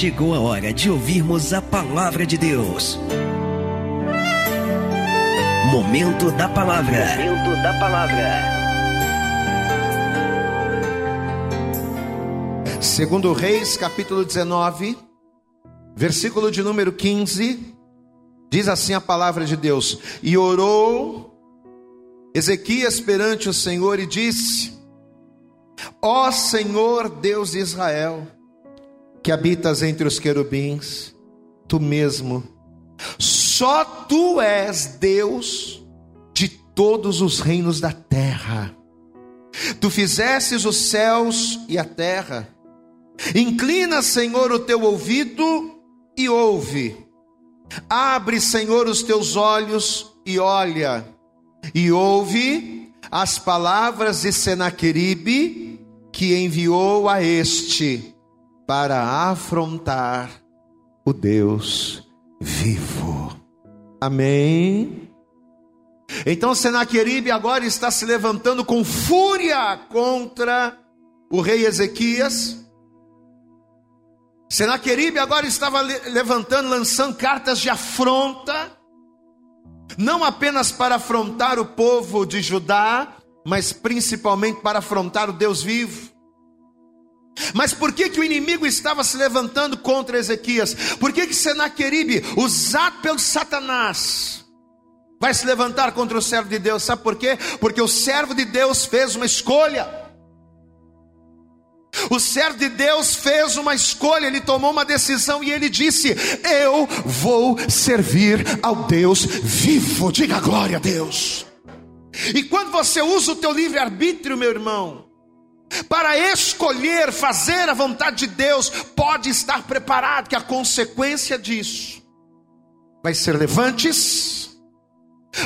chegou a hora de ouvirmos a palavra de Deus. Momento da palavra. Momento da palavra. Segundo Reis, capítulo 19, versículo de número 15, diz assim a palavra de Deus: E orou Ezequias perante o Senhor e disse: Ó Senhor Deus de Israel, que habitas entre os querubins, tu mesmo, só tu és Deus de todos os reinos da terra. Tu fizestes os céus e a terra. Inclina, Senhor, o teu ouvido e ouve. Abre, Senhor, os teus olhos e olha. E ouve as palavras de Senaqueribe, que enviou a este para afrontar o Deus vivo. Amém. Então Senaqueribe agora está se levantando com fúria contra o rei Ezequias. Senaqueribe agora estava levantando, lançando cartas de afronta, não apenas para afrontar o povo de Judá, mas principalmente para afrontar o Deus vivo. Mas por que, que o inimigo estava se levantando contra Ezequias? Por que, que Senaqueribe, usado pelo Satanás, vai se levantar contra o servo de Deus? Sabe por quê? Porque o servo de Deus fez uma escolha. O servo de Deus fez uma escolha, ele tomou uma decisão e ele disse: Eu vou servir ao Deus vivo. Diga glória a Deus. E quando você usa o teu livre-arbítrio, meu irmão, para escolher fazer a vontade de Deus, pode estar preparado que a consequência disso vai ser levantes,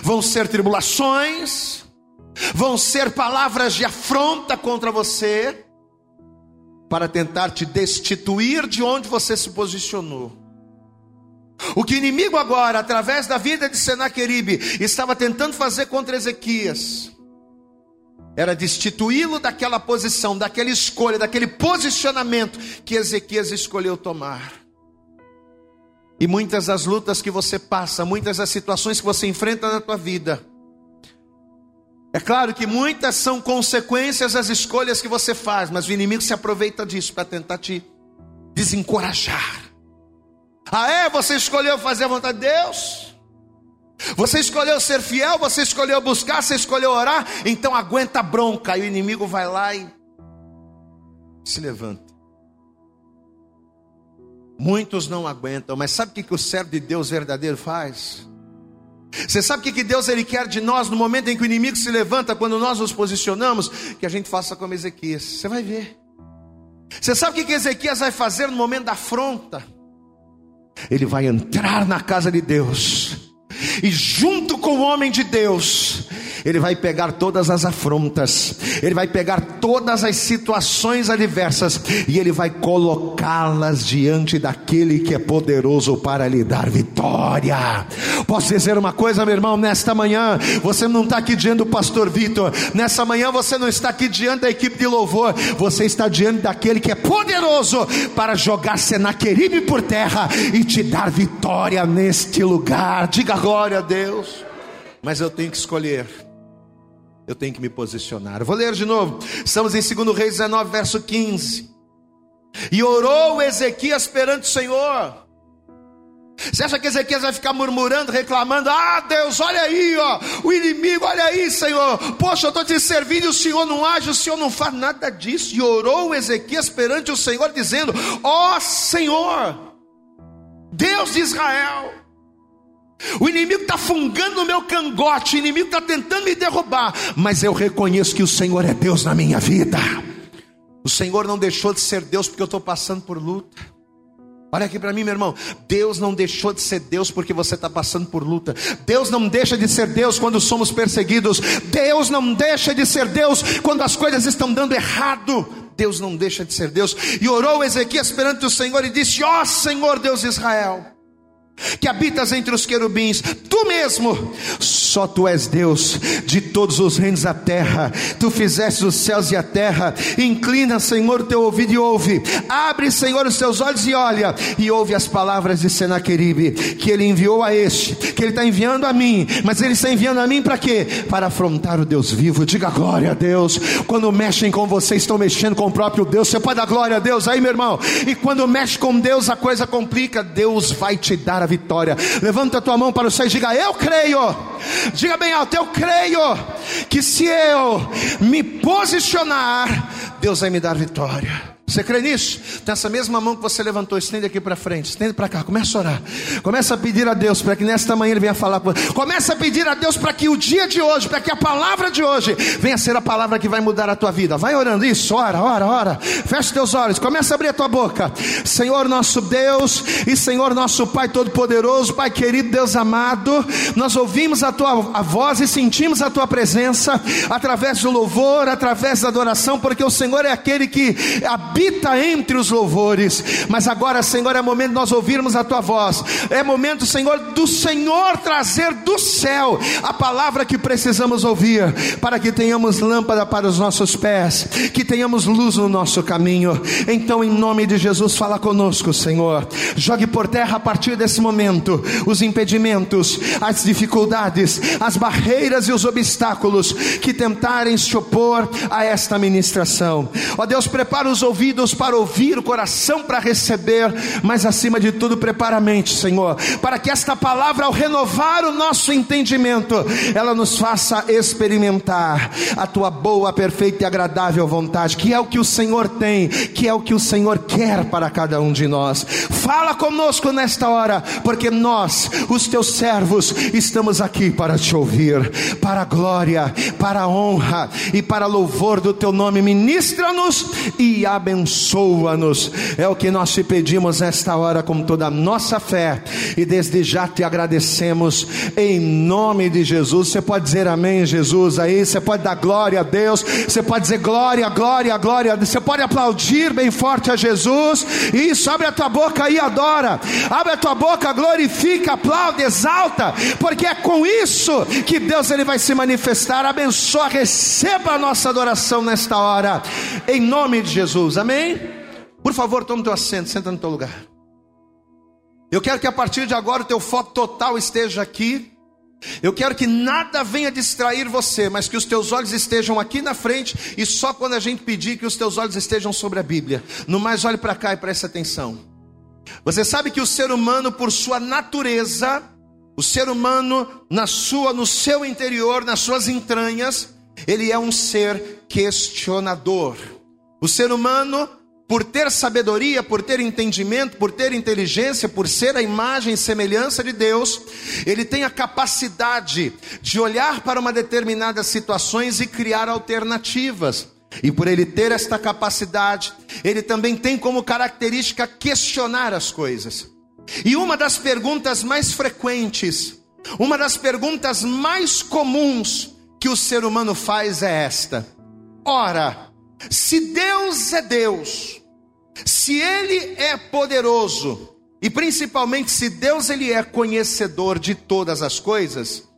vão ser tribulações, vão ser palavras de afronta contra você, para tentar te destituir de onde você se posicionou. O que o inimigo agora, através da vida de Senaqueribe, estava tentando fazer contra Ezequias, era destituí-lo daquela posição, daquela escolha, daquele posicionamento que Ezequias escolheu tomar. E muitas das lutas que você passa, muitas das situações que você enfrenta na tua vida, é claro que muitas são consequências das escolhas que você faz, mas o inimigo se aproveita disso para tentar te desencorajar. Ah, é? Você escolheu fazer a vontade de Deus? Você escolheu ser fiel, você escolheu buscar, você escolheu orar, então aguenta a bronca. E o inimigo vai lá e se levanta. Muitos não aguentam, mas sabe o que o servo de Deus verdadeiro faz? Você sabe o que Deus ele quer de nós no momento em que o inimigo se levanta, quando nós nos posicionamos? Que a gente faça como Ezequias. Você vai ver. Você sabe o que Ezequias vai fazer no momento da afronta? Ele vai entrar na casa de Deus e junto com o homem de Deus, ele vai pegar todas as afrontas, ele vai pegar todas as situações adversas e ele vai colocá-las diante daquele que é poderoso para lhe dar vitória. Posso dizer uma coisa, meu irmão, nesta manhã, você não está aqui diante do pastor Vitor, nessa manhã você não está aqui diante da equipe de louvor, você está diante daquele que é poderoso para jogar Senaqueribe por terra e te dar vitória neste lugar. Diga glória a Deus. Mas eu tenho que escolher eu tenho que me posicionar. Vou ler de novo. Estamos em 2 Reis 19, verso 15. E orou Ezequias perante o Senhor. Você acha que Ezequias vai ficar murmurando, reclamando? Ah, Deus, olha aí, ó, o inimigo, olha aí, Senhor. Poxa, eu estou te servindo e o Senhor não age, o Senhor não faz nada disso. E orou Ezequias perante o Senhor, dizendo: Ó oh, Senhor, Deus de Israel, o inimigo está fungando no meu cangote, o inimigo está tentando me derrubar, mas eu reconheço que o Senhor é Deus na minha vida. O Senhor não deixou de ser Deus porque eu estou passando por luta. Olha aqui para mim, meu irmão. Deus não deixou de ser Deus porque você está passando por luta. Deus não deixa de ser Deus quando somos perseguidos. Deus não deixa de ser Deus quando as coisas estão dando errado. Deus não deixa de ser Deus. E orou Ezequias perante o Senhor e disse: Ó oh, Senhor Deus de Israel que habitas entre os querubins, tu mesmo, só tu és Deus de todos os reinos da terra. Tu fizeste os céus e a terra. Inclina, Senhor, o teu ouvido e ouve. Abre, Senhor, os teus olhos e olha. E ouve as palavras de Senaqueribe, que ele enviou a este, que ele está enviando a mim. Mas ele está enviando a mim para quê? Para afrontar o Deus vivo. Diga glória a Deus. Quando mexem com você, estão mexendo com o próprio Deus. Você pode dar glória a Deus aí, meu irmão. E quando mexe com Deus, a coisa complica. Deus vai te dar a vitória. Levanta a tua mão para o céu e diga: Eu creio. Diga bem alto: Eu creio que se eu me posicionar, Deus vai me dar vitória. Você crê nisso? Nessa mesma mão que você levantou, estende aqui para frente, estende para cá, começa a orar. Começa a pedir a Deus para que nesta manhã Ele venha falar com você. Começa a pedir a Deus para que o dia de hoje, para que a palavra de hoje venha ser a palavra que vai mudar a tua vida. Vai orando isso, ora, ora, ora. Fecha teus olhos, começa a abrir a tua boca. Senhor nosso Deus e Senhor nosso Pai Todo-Poderoso, Pai querido, Deus amado, nós ouvimos a tua a voz e sentimos a tua presença através do louvor, através da adoração, porque o Senhor é aquele que habita entre os louvores. Mas agora, Senhor, é momento de nós ouvirmos a tua voz. É momento, Senhor, do Senhor trazer do céu a palavra que precisamos ouvir, para que tenhamos lâmpada para os nossos pés, que tenhamos luz no nosso caminho. Então, em nome de Jesus, fala conosco, Senhor. Jogue por terra a partir desse momento os impedimentos, as dificuldades, as barreiras e os obstáculos que tentarem se opor a esta ministração. Ó Deus, prepara os ouvidos ouvidos para ouvir, o coração para receber, mas acima de tudo, prepara a mente, Senhor, para que esta palavra, ao renovar o nosso entendimento, ela nos faça experimentar a tua boa, perfeita e agradável vontade, que é o que o Senhor tem, que é o que o Senhor quer para cada um de nós. Fala conosco nesta hora, porque nós, os teus servos, estamos aqui para te ouvir, para a glória, para a honra e para louvor do teu nome. Ministra-nos e abençoa abençoa-nos. É o que nós te pedimos nesta hora com toda a nossa fé e desde já te agradecemos em nome de Jesus. Você pode dizer amém, Jesus aí, você pode dar glória a Deus, você pode dizer glória, glória, glória. Você pode aplaudir bem forte a Jesus. Isso, abre a tua boca e adora. Abre a tua boca, glorifica, aplaude, exalta, porque é com isso que Deus ele vai se manifestar. Abençoa, receba a nossa adoração nesta hora. Em nome de Jesus. Jesus, amém? Por favor, toma o teu assento, senta no teu lugar. Eu quero que a partir de agora o teu foco total esteja aqui. Eu quero que nada venha distrair você, mas que os teus olhos estejam aqui na frente e só quando a gente pedir que os teus olhos estejam sobre a Bíblia. No mais, olhe para cá e preste atenção. Você sabe que o ser humano, por sua natureza, o ser humano na sua, no seu interior, nas suas entranhas, ele é um ser questionador. O ser humano, por ter sabedoria, por ter entendimento, por ter inteligência, por ser a imagem e semelhança de Deus, ele tem a capacidade de olhar para uma determinada situações e criar alternativas. E por ele ter esta capacidade, ele também tem como característica questionar as coisas. E uma das perguntas mais frequentes, uma das perguntas mais comuns que o ser humano faz é esta: Ora, se Deus é Deus, se Ele é poderoso, e principalmente se Deus ele é conhecedor de todas as coisas,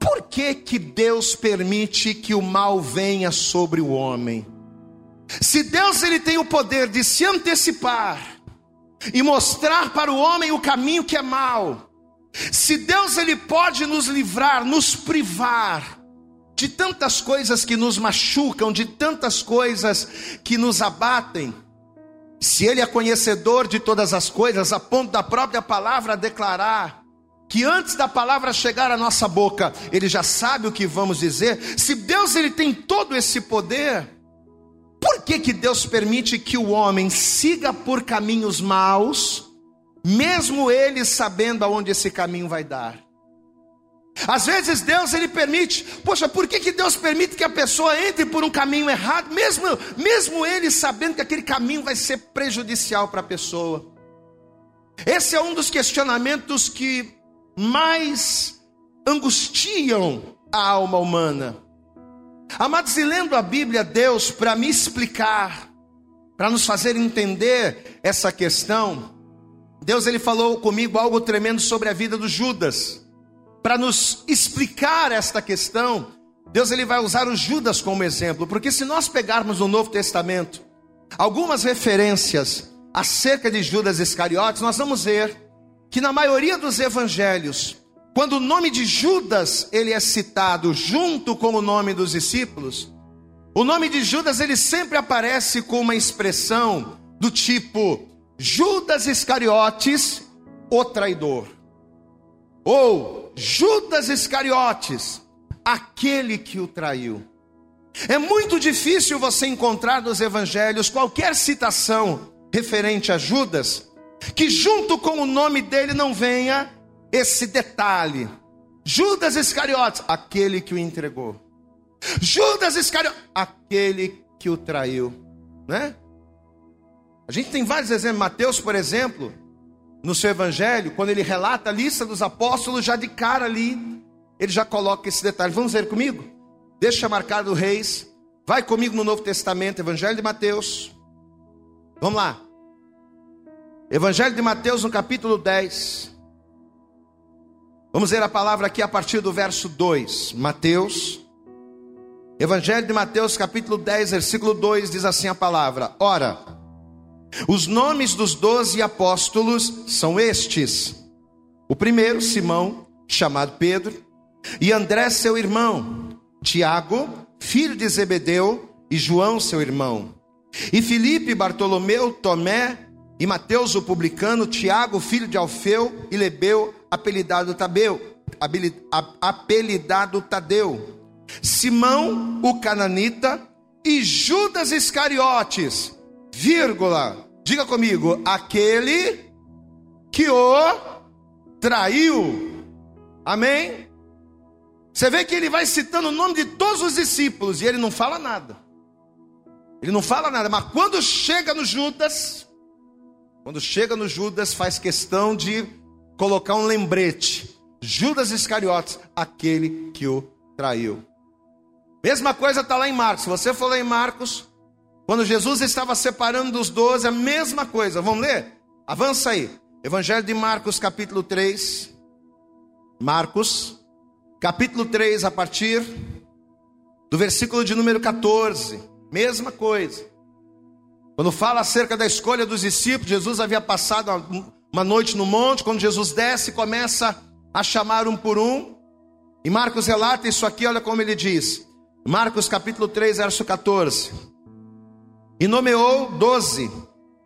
por que que Deus permite que o mal venha sobre o homem? Se Deus ele tem o poder de se antecipar e mostrar para o homem o caminho que é mal, se Deus ele pode nos livrar, nos privar de tantas coisas que nos machucam, de tantas coisas que nos abatem. Se Ele é conhecedor de todas as coisas, a ponto da própria palavra declarar que antes da palavra chegar à nossa boca, Ele já sabe o que vamos dizer. Se Deus ele tem todo esse poder, por que que Deus permite que o homem siga por caminhos maus, mesmo ele sabendo aonde esse caminho vai dar? Às vezes Deus ele permite, poxa, por que, que Deus permite que a pessoa entre por um caminho errado, mesmo, mesmo ele sabendo que aquele caminho vai ser prejudicial para a pessoa? Esse é um dos questionamentos que mais angustiam a alma humana. Amados, e lendo a Bíblia, Deus, para me explicar, para nos fazer entender essa questão, Deus ele falou comigo algo tremendo sobre a vida do Judas para nos explicar esta questão, Deus ele vai usar o Judas como exemplo, porque se nós pegarmos no Novo Testamento algumas referências acerca de Judas Iscariotes, nós vamos ver que na maioria dos evangelhos, quando o nome de Judas ele é citado junto com o nome dos discípulos, o nome de Judas ele sempre aparece com uma expressão do tipo Judas Iscariotes, o traidor. Ou Judas Iscariotes, aquele que o traiu. É muito difícil você encontrar nos evangelhos qualquer citação referente a Judas que junto com o nome dele não venha esse detalhe. Judas Iscariotes, aquele que o entregou. Judas Iscariotes, aquele que o traiu, né? A gente tem vários exemplos. Mateus, por exemplo, no seu evangelho, quando ele relata a lista dos apóstolos, já de cara ali, ele já coloca esse detalhe. Vamos ver comigo? Deixa marcado Reis. Vai comigo no Novo Testamento, Evangelho de Mateus. Vamos lá. Evangelho de Mateus, no capítulo 10. Vamos ver a palavra aqui a partir do verso 2. Mateus. Evangelho de Mateus, capítulo 10, versículo 2, diz assim a palavra: Ora, os nomes dos doze apóstolos são estes: o primeiro, Simão, chamado Pedro, e André, seu irmão, Tiago, filho de Zebedeu, e João, seu irmão, e Filipe, Bartolomeu, Tomé, e Mateus, o publicano, Tiago, filho de Alfeu, e Lebeu, apelidado Tabeu, apelidado Tadeu, Simão, o cananita, e Judas Iscariotes, vírgula, diga comigo, aquele que o traiu. Amém? Você vê que ele vai citando o nome de todos os discípulos e ele não fala nada. Ele não fala nada, mas quando chega no Judas, quando chega no Judas, faz questão de colocar um lembrete. Judas Iscariotes, aquele que o traiu. Mesma coisa está lá em Marcos. Se você for lá em Marcos, quando Jesus estava separando dos doze, a mesma coisa. Vamos ler? Avança aí. Evangelho de Marcos, capítulo 3. Marcos, capítulo 3, a partir do versículo de número 14. Mesma coisa. Quando fala acerca da escolha dos discípulos, Jesus havia passado uma noite no monte. Quando Jesus desce, começa a chamar um por um. E Marcos relata isso aqui, olha como ele diz. Marcos capítulo 3, verso 14. E nomeou doze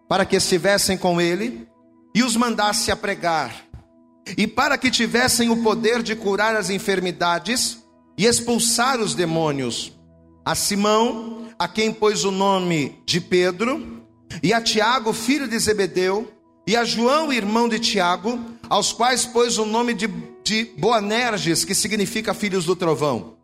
para que estivessem com ele e os mandasse a pregar, e para que tivessem o poder de curar as enfermidades e expulsar os demônios. A Simão, a quem pôs o nome de Pedro, e a Tiago, filho de Zebedeu, e a João, irmão de Tiago, aos quais pôs o nome de, de Boanerges, que significa filhos do trovão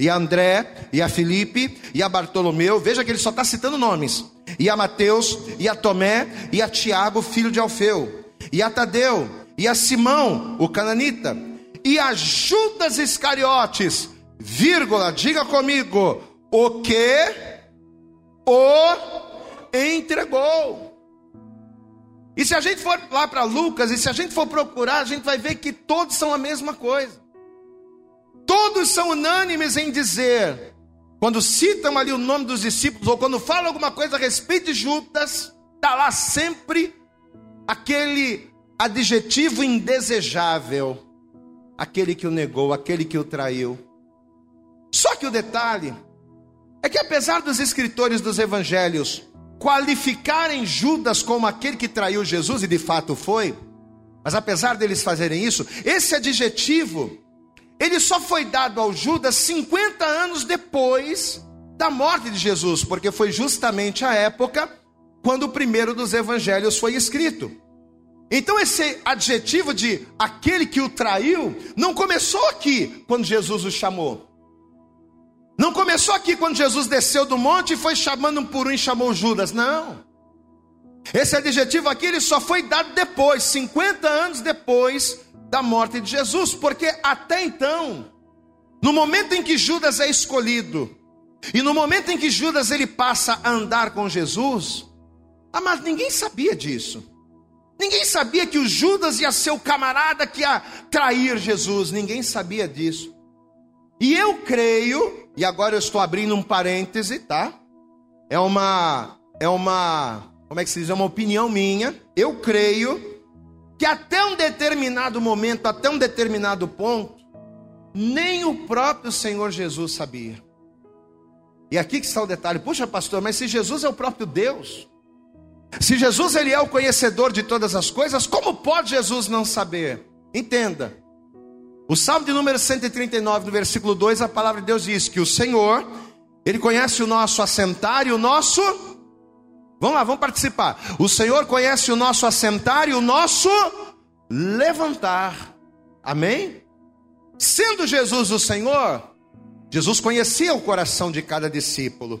e a André, e a Felipe, e a Bartolomeu, veja que ele só está citando nomes, e a Mateus, e a Tomé, e a Tiago, filho de Alfeu, e a Tadeu, e a Simão, o cananita, e a Judas Iscariotes, vírgula, diga comigo, o que o entregou. E se a gente for lá para Lucas, e se a gente for procurar, a gente vai ver que todos são a mesma coisa. Todos são unânimes em dizer, quando citam ali o nome dos discípulos, ou quando falam alguma coisa a respeito de Judas, está lá sempre aquele adjetivo indesejável, aquele que o negou, aquele que o traiu. Só que o detalhe é que, apesar dos escritores dos evangelhos qualificarem Judas como aquele que traiu Jesus, e de fato foi, mas apesar deles fazerem isso, esse adjetivo ele só foi dado ao Judas 50 anos depois da morte de Jesus, porque foi justamente a época quando o primeiro dos evangelhos foi escrito. Então, esse adjetivo de aquele que o traiu, não começou aqui quando Jesus o chamou. Não começou aqui quando Jesus desceu do monte e foi chamando um por um e chamou Judas. Não. Esse adjetivo aqui ele só foi dado depois, 50 anos depois da morte de Jesus, porque até então, no momento em que Judas é escolhido, e no momento em que Judas ele passa a andar com Jesus, ah, mas ninguém sabia disso. Ninguém sabia que o Judas ia ser o camarada que ia trair Jesus, ninguém sabia disso. E eu creio, e agora eu estou abrindo um parêntese, tá? É uma é uma, como é que se diz, é uma opinião minha. Eu creio que até um determinado momento, até um determinado ponto, nem o próprio Senhor Jesus sabia. E aqui que está o detalhe. Puxa, pastor, mas se Jesus é o próprio Deus, se Jesus ele é o conhecedor de todas as coisas, como pode Jesus não saber? Entenda. O Salmo de número 139, no versículo 2, a palavra de Deus diz que o Senhor, ele conhece o nosso assentar e o nosso Vamos lá, vamos participar. O Senhor conhece o nosso assentar e o nosso levantar. Amém? Sendo Jesus o Senhor, Jesus conhecia o coração de cada discípulo.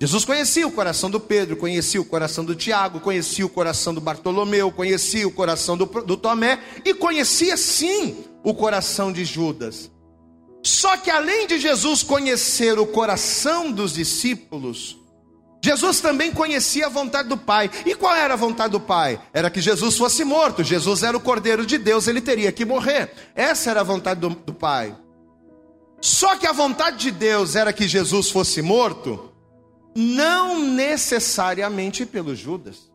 Jesus conhecia o coração do Pedro, conhecia o coração do Tiago, conhecia o coração do Bartolomeu, conhecia o coração do, do Tomé e conhecia sim o coração de Judas. Só que além de Jesus conhecer o coração dos discípulos, Jesus também conhecia a vontade do Pai. E qual era a vontade do Pai? Era que Jesus fosse morto. Jesus era o Cordeiro de Deus, ele teria que morrer. Essa era a vontade do, do Pai. Só que a vontade de Deus era que Jesus fosse morto, não necessariamente pelo Judas.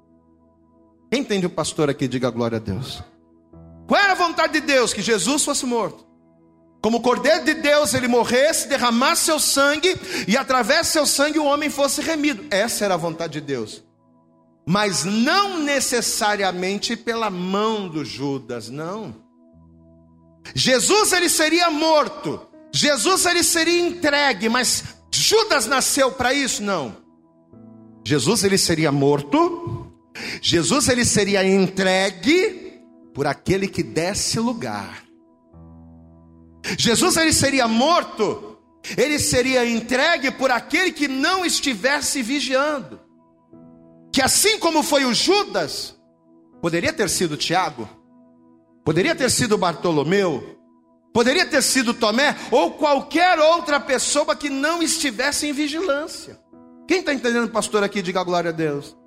Quem entende o pastor aqui, diga glória a Deus. Qual era a vontade de Deus? Que Jesus fosse morto como Cordeiro de Deus, ele morresse, derramasse seu sangue, e através do seu sangue o homem fosse remido. Essa era a vontade de Deus. Mas não necessariamente pela mão do Judas, não. Jesus ele seria morto, Jesus ele seria entregue, mas Judas nasceu para isso? Não. Jesus ele seria morto, Jesus ele seria entregue por aquele que desse lugar. Jesus ele seria morto, ele seria entregue por aquele que não estivesse vigiando. Que assim como foi o Judas, poderia ter sido Tiago, poderia ter sido Bartolomeu, poderia ter sido Tomé ou qualquer outra pessoa que não estivesse em vigilância. Quem está entendendo, pastor, aqui, diga glória a Deus.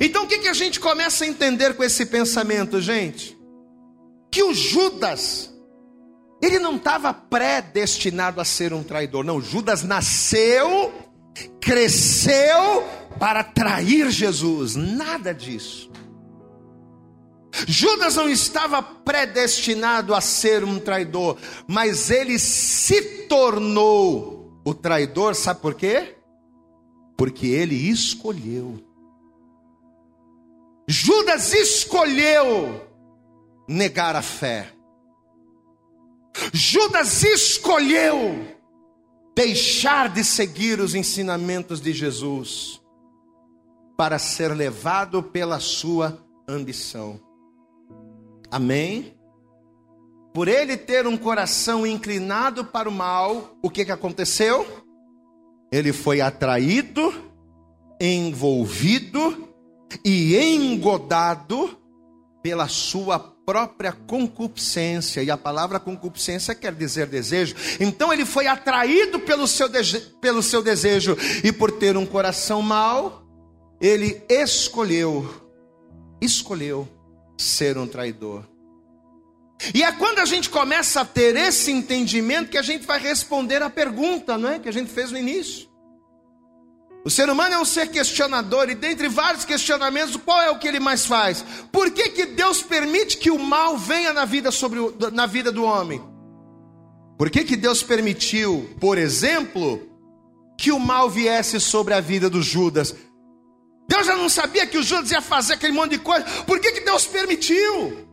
Então o que, que a gente começa a entender com esse pensamento, gente? Que o Judas, ele não estava predestinado a ser um traidor, não. Judas nasceu, cresceu para trair Jesus, nada disso. Judas não estava predestinado a ser um traidor, mas ele se tornou o traidor, sabe por quê? Porque ele escolheu. Judas escolheu negar a fé. Judas escolheu deixar de seguir os ensinamentos de Jesus para ser levado pela sua ambição. Amém? Por ele ter um coração inclinado para o mal, o que, que aconteceu? Ele foi atraído, envolvido e engodado pela sua própria concupiscência, e a palavra concupiscência quer dizer desejo. Então ele foi atraído pelo seu, pelo seu desejo, e por ter um coração mau, ele escolheu, escolheu ser um traidor. E é quando a gente começa a ter esse entendimento que a gente vai responder a pergunta, não é? Que a gente fez no início. O ser humano é um ser questionador, e dentre vários questionamentos, qual é o que ele mais faz? Por que, que Deus permite que o mal venha na vida, sobre o, na vida do homem? Por que, que Deus permitiu, por exemplo, que o mal viesse sobre a vida do Judas? Deus já não sabia que o Judas ia fazer aquele monte de coisa, por que, que Deus permitiu?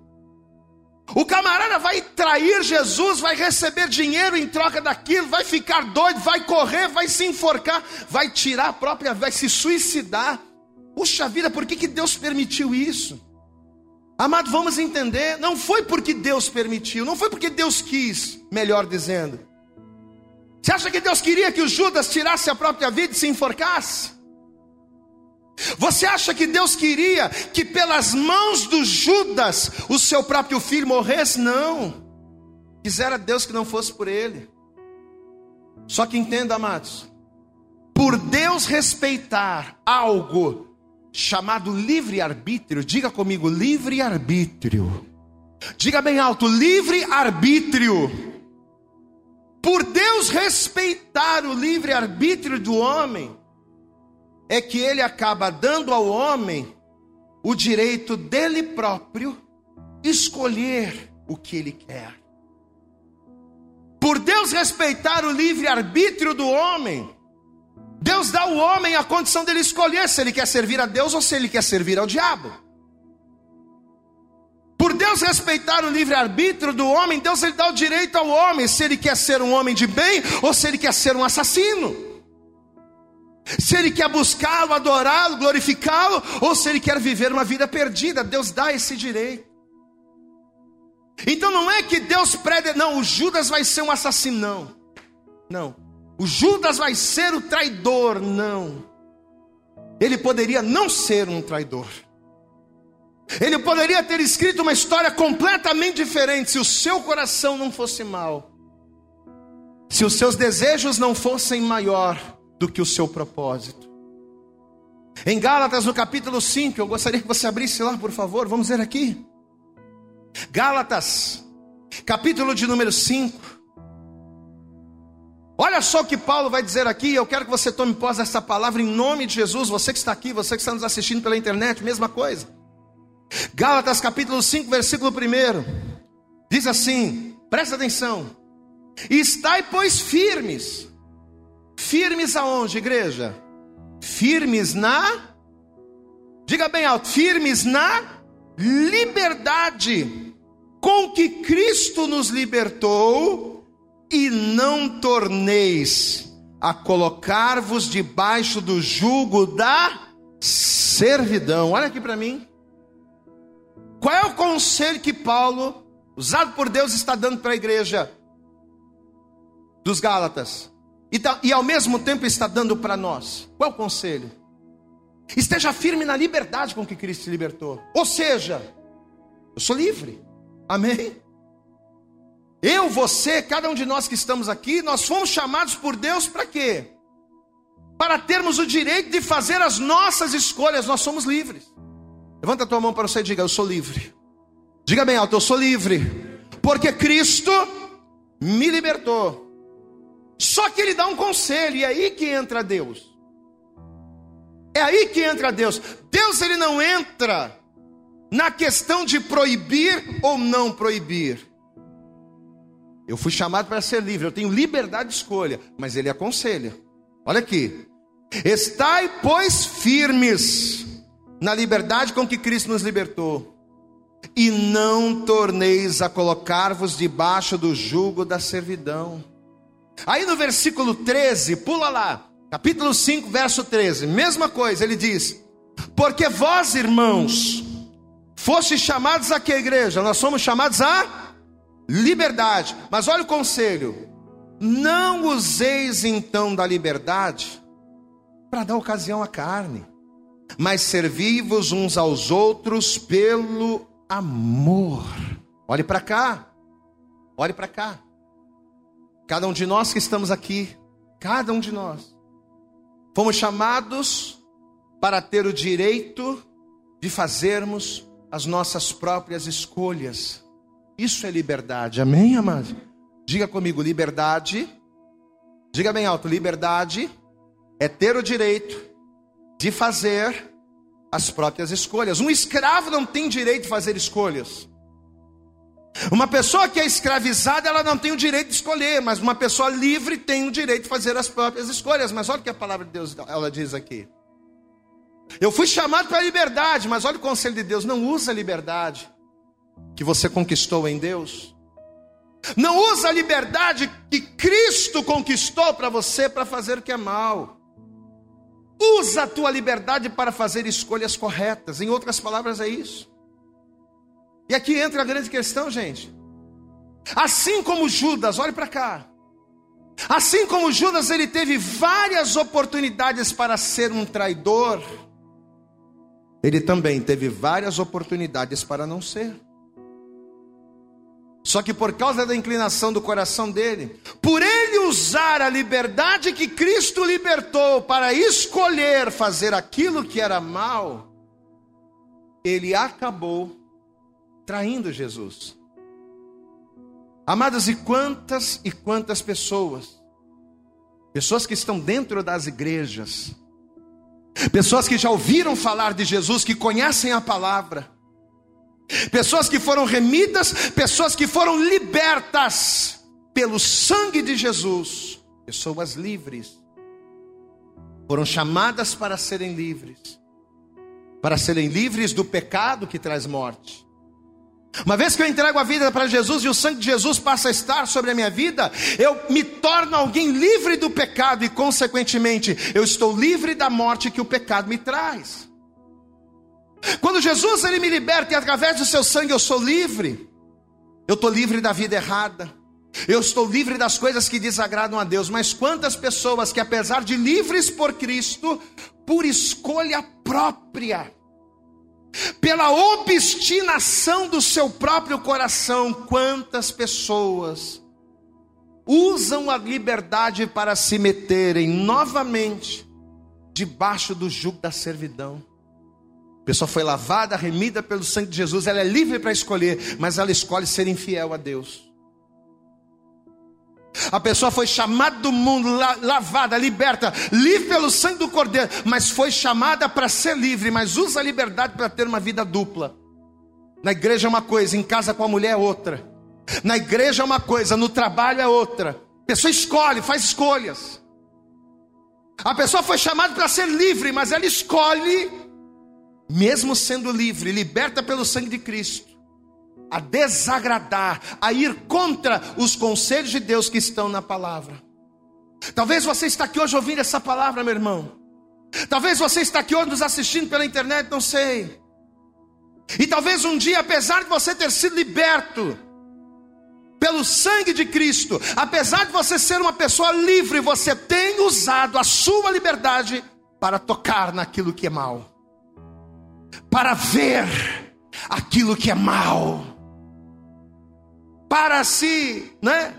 O camarada vai trair Jesus, vai receber dinheiro em troca daquilo, vai ficar doido, vai correr, vai se enforcar, vai tirar a própria, vai se suicidar. Puxa vida, por que, que Deus permitiu isso? Amado, vamos entender, não foi porque Deus permitiu, não foi porque Deus quis, melhor dizendo. Você acha que Deus queria que o Judas tirasse a própria vida e se enforcasse? Você acha que Deus queria que pelas mãos do Judas o seu próprio filho morresse? Não. Quisera Deus que não fosse por ele. Só que entenda, amados, por Deus respeitar algo chamado livre-arbítrio, diga comigo, livre-arbítrio. Diga bem alto, livre-arbítrio. Por Deus respeitar o livre-arbítrio do homem, é que ele acaba dando ao homem o direito dele próprio escolher o que ele quer. Por Deus respeitar o livre-arbítrio do homem, Deus dá ao homem a condição dele escolher se ele quer servir a Deus ou se ele quer servir ao diabo. Por Deus respeitar o livre-arbítrio do homem, Deus ele dá o direito ao homem se ele quer ser um homem de bem ou se ele quer ser um assassino. Se ele quer buscá-lo, adorá-lo, glorificá-lo, ou se ele quer viver uma vida perdida, Deus dá esse direito. Então não é que Deus prede, não, o Judas vai ser um assassino, não. Não. O Judas vai ser o traidor, não. Ele poderia não ser um traidor. Ele poderia ter escrito uma história completamente diferente se o seu coração não fosse mau. Se os seus desejos não fossem maior do que o seu propósito. Em Gálatas, no capítulo 5, eu gostaria que você abrisse lá, por favor, vamos ver aqui. Gálatas, capítulo de número 5. Olha só o que Paulo vai dizer aqui. Eu quero que você tome posse dessa palavra em nome de Jesus. Você que está aqui, você que está nos assistindo pela internet, mesma coisa. Gálatas capítulo 5, versículo 1. Diz assim: presta atenção. Estai, pois, firmes. Firmes aonde, igreja? Firmes na. Diga bem alto: firmes na liberdade com que Cristo nos libertou, e não torneis a colocar-vos debaixo do jugo da servidão. Olha aqui para mim. Qual é o conselho que Paulo, usado por Deus, está dando para a igreja dos Gálatas? E, tá, e ao mesmo tempo está dando para nós. Qual é o conselho? Esteja firme na liberdade com que Cristo te libertou. Ou seja, eu sou livre. Amém? Eu, você, cada um de nós que estamos aqui, nós fomos chamados por Deus para quê? Para termos o direito de fazer as nossas escolhas, nós somos livres. Levanta a tua mão para você e diga: Eu sou livre. Diga bem alto: Eu sou livre. Porque Cristo me libertou. Só que Ele dá um conselho, e é aí que entra Deus. É aí que entra Deus. Deus ele não entra na questão de proibir ou não proibir. Eu fui chamado para ser livre, eu tenho liberdade de escolha, mas ele aconselha. Olha aqui. Estai, pois, firmes na liberdade com que Cristo nos libertou, e não torneis a colocar-vos debaixo do jugo da servidão. Aí no versículo 13, pula lá, capítulo 5, verso 13, mesma coisa, ele diz: Porque vós, irmãos, foste chamados a que igreja? Nós somos chamados a liberdade. Mas olha o conselho: não useis então da liberdade para dar ocasião à carne mas servi-vos uns aos outros pelo amor. Olhe para cá, olhe para cá. Cada um de nós que estamos aqui, cada um de nós, fomos chamados para ter o direito de fazermos as nossas próprias escolhas. Isso é liberdade, amém, amado? Diga comigo, liberdade. Diga bem alto, liberdade é ter o direito de fazer as próprias escolhas. Um escravo não tem direito de fazer escolhas. Uma pessoa que é escravizada, ela não tem o direito de escolher, mas uma pessoa livre tem o direito de fazer as próprias escolhas. Mas olha o que a palavra de Deus ela diz aqui. Eu fui chamado para a liberdade, mas olha o conselho de Deus: não usa a liberdade que você conquistou em Deus. Não usa a liberdade que Cristo conquistou para você para fazer o que é mal. Usa a tua liberdade para fazer escolhas corretas. Em outras palavras, é isso. E aqui entra a grande questão, gente. Assim como Judas, olhe para cá. Assim como Judas, ele teve várias oportunidades para ser um traidor, ele também teve várias oportunidades para não ser. Só que por causa da inclinação do coração dele, por ele usar a liberdade que Cristo libertou para escolher fazer aquilo que era mal, ele acabou traindo Jesus. Amadas, e quantas e quantas pessoas, pessoas que estão dentro das igrejas, pessoas que já ouviram falar de Jesus, que conhecem a palavra, pessoas que foram remidas, pessoas que foram libertas pelo sangue de Jesus, pessoas livres, foram chamadas para serem livres, para serem livres do pecado que traz morte uma vez que eu entrego a vida para Jesus e o sangue de Jesus passa a estar sobre a minha vida, eu me torno alguém livre do pecado e, consequentemente, eu estou livre da morte que o pecado me traz. Quando Jesus ele me liberta e através do seu sangue eu sou livre, eu estou livre da vida errada, eu estou livre das coisas que desagradam a Deus. Mas quantas pessoas que, apesar de livres por Cristo, por escolha própria, pela obstinação do seu próprio coração, quantas pessoas usam a liberdade para se meterem novamente debaixo do jugo da servidão. A pessoa foi lavada, remida pelo sangue de Jesus, ela é livre para escolher, mas ela escolhe ser infiel a Deus. A pessoa foi chamada do mundo, lavada, liberta, livre pelo sangue do Cordeiro, mas foi chamada para ser livre, mas usa a liberdade para ter uma vida dupla. Na igreja é uma coisa, em casa com a mulher é outra. Na igreja é uma coisa, no trabalho é outra. A pessoa escolhe, faz escolhas. A pessoa foi chamada para ser livre, mas ela escolhe, mesmo sendo livre, liberta pelo sangue de Cristo a desagradar, a ir contra os conselhos de Deus que estão na palavra. Talvez você está aqui hoje ouvindo essa palavra, meu irmão. Talvez você está aqui hoje nos assistindo pela internet, não sei. E talvez um dia, apesar de você ter sido liberto pelo sangue de Cristo, apesar de você ser uma pessoa livre, você tem usado a sua liberdade para tocar naquilo que é mal, para ver aquilo que é mal para se, né,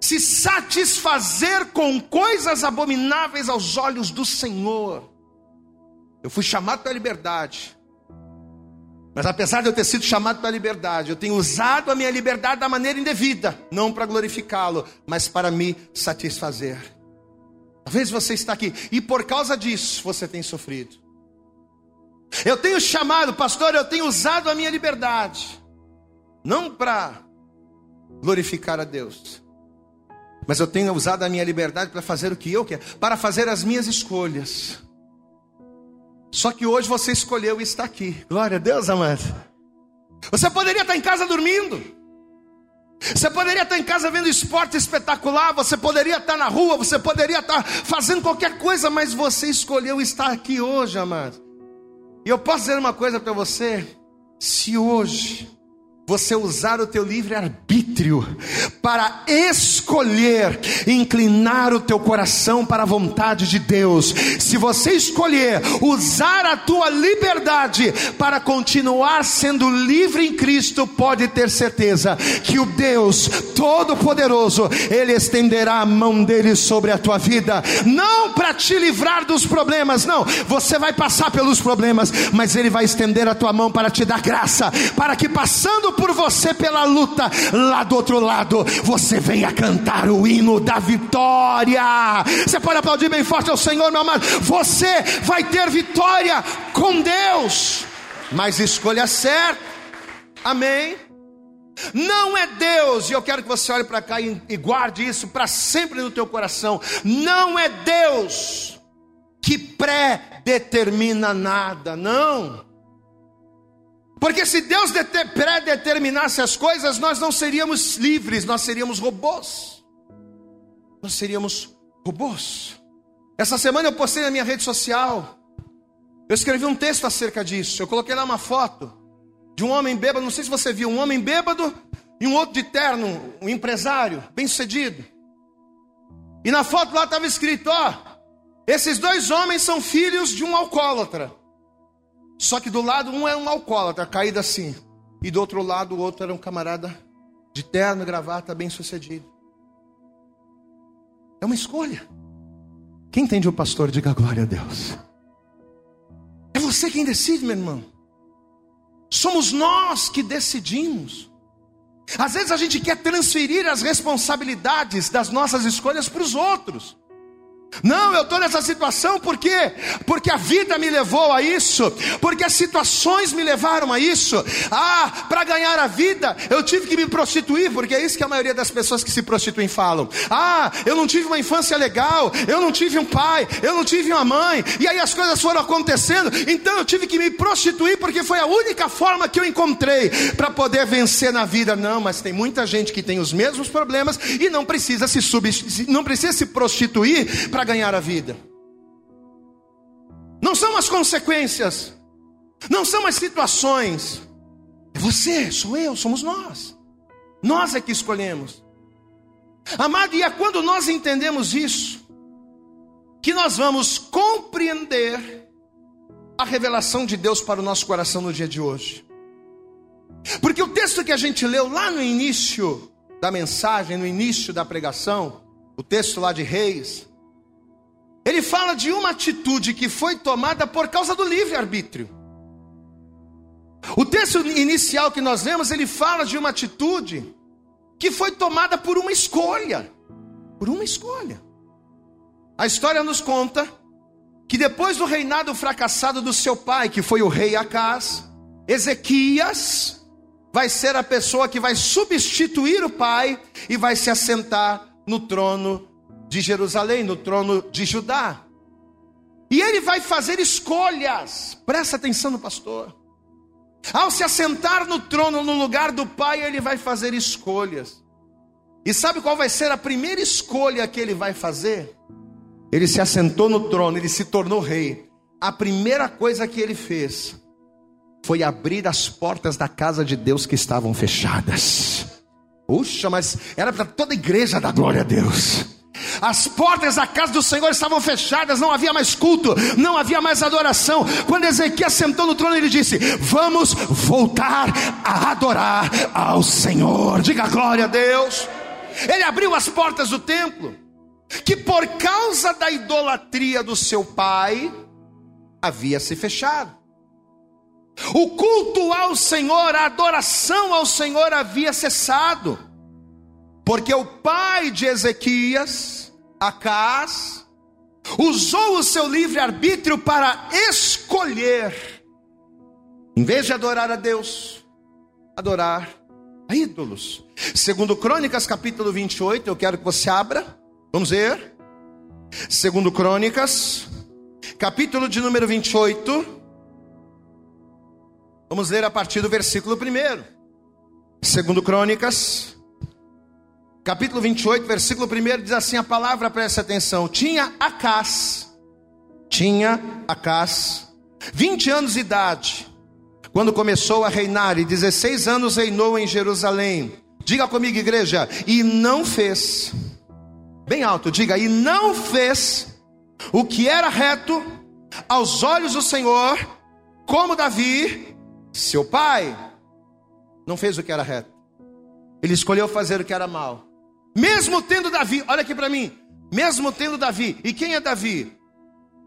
se satisfazer com coisas abomináveis aos olhos do Senhor. Eu fui chamado para a liberdade. Mas apesar de eu ter sido chamado para a liberdade, eu tenho usado a minha liberdade da maneira indevida, não para glorificá-lo, mas para me satisfazer. Talvez você está aqui e por causa disso você tem sofrido. Eu tenho chamado, pastor, eu tenho usado a minha liberdade, não para glorificar a Deus. Mas eu tenho usado a minha liberdade para fazer o que eu quero, para fazer as minhas escolhas. Só que hoje você escolheu estar aqui. Glória a Deus, amado. Você poderia estar em casa dormindo. Você poderia estar em casa vendo esporte espetacular, você poderia estar na rua, você poderia estar fazendo qualquer coisa, mas você escolheu estar aqui hoje, amado. E eu posso dizer uma coisa para você: se hoje você usar o teu livre arbítrio para escolher inclinar o teu coração para a vontade de Deus. Se você escolher usar a tua liberdade para continuar sendo livre em Cristo, pode ter certeza que o Deus todo-poderoso, ele estenderá a mão dele sobre a tua vida, não para te livrar dos problemas, não. Você vai passar pelos problemas, mas ele vai estender a tua mão para te dar graça, para que passando por você pela luta, lá do outro lado, você venha cantar o hino da vitória. Você pode aplaudir bem forte ao Senhor, meu amado. Você vai ter vitória com Deus, mas escolha certa. Amém. Não é Deus, e eu quero que você olhe para cá e, e guarde isso para sempre no teu coração. Não é Deus que pré-determina nada, não. Porque se Deus predeterminasse as coisas, nós não seríamos livres, nós seríamos robôs. Nós seríamos robôs. Essa semana eu postei na minha rede social. Eu escrevi um texto acerca disso. Eu coloquei lá uma foto de um homem bêbado. Não sei se você viu, um homem bêbado e um outro de terno, um empresário, bem sucedido. E na foto lá estava escrito: ó, esses dois homens são filhos de um alcoólatra. Só que do lado um era um alcoólatra, caído assim. E do outro lado o outro era um camarada de terno, gravata, bem sucedido. É uma escolha. Quem entende o pastor, diga glória a Deus. É você quem decide, meu irmão. Somos nós que decidimos. Às vezes a gente quer transferir as responsabilidades das nossas escolhas para os outros. Não, eu estou nessa situação por quê? Porque a vida me levou a isso, porque as situações me levaram a isso. Ah, para ganhar a vida eu tive que me prostituir, porque é isso que a maioria das pessoas que se prostituem falam. Ah, eu não tive uma infância legal, eu não tive um pai, eu não tive uma mãe, e aí as coisas foram acontecendo, então eu tive que me prostituir porque foi a única forma que eu encontrei para poder vencer na vida. Não, mas tem muita gente que tem os mesmos problemas e não precisa se, não precisa se prostituir para ganhar a vida. Não são as consequências, não são as situações. É você, sou eu, somos nós. Nós é que escolhemos. Amado, e é quando nós entendemos isso, que nós vamos compreender a revelação de Deus para o nosso coração no dia de hoje. Porque o texto que a gente leu lá no início da mensagem, no início da pregação, o texto lá de Reis, ele fala de uma atitude que foi tomada por causa do livre-arbítrio. O texto inicial que nós lemos, ele fala de uma atitude que foi tomada por uma escolha. Por uma escolha. A história nos conta que depois do reinado fracassado do seu pai, que foi o rei Acás, Ezequias vai ser a pessoa que vai substituir o pai e vai se assentar no trono de Jerusalém, no trono de Judá. E ele vai fazer escolhas, presta atenção no pastor. Ao se assentar no trono, no lugar do pai, ele vai fazer escolhas. E sabe qual vai ser a primeira escolha que ele vai fazer? Ele se assentou no trono, ele se tornou rei. A primeira coisa que ele fez foi abrir as portas da casa de Deus que estavam fechadas. Puxa, mas era para toda a igreja dar glória a Deus. As portas da casa do Senhor estavam fechadas, não havia mais culto, não havia mais adoração. Quando Ezequiel sentou no trono, ele disse: Vamos voltar a adorar ao Senhor. Diga glória a Deus. Ele abriu as portas do templo, que por causa da idolatria do seu pai, havia se fechado. O culto ao Senhor, a adoração ao Senhor havia cessado. Porque o pai de Ezequias, Acás, usou o seu livre-arbítrio para escolher, em vez de adorar a Deus, adorar a ídolos. Segundo Crônicas, capítulo 28, eu quero que você abra. Vamos ver. Segundo Crônicas, capítulo de número 28. Vamos ler a partir do versículo 1. Segundo Crônicas, capítulo 28, versículo 1 diz assim: a palavra, preste atenção. Tinha Acás, tinha Acás, 20 anos de idade, quando começou a reinar, e 16 anos reinou em Jerusalém. Diga comigo, igreja, e não fez, bem alto, diga, e não fez o que era reto aos olhos do Senhor, como Davi, seu pai, não fez o que era reto. Ele escolheu fazer o que era mal. Mesmo tendo Davi, olha aqui para mim, mesmo tendo Davi, e quem é Davi?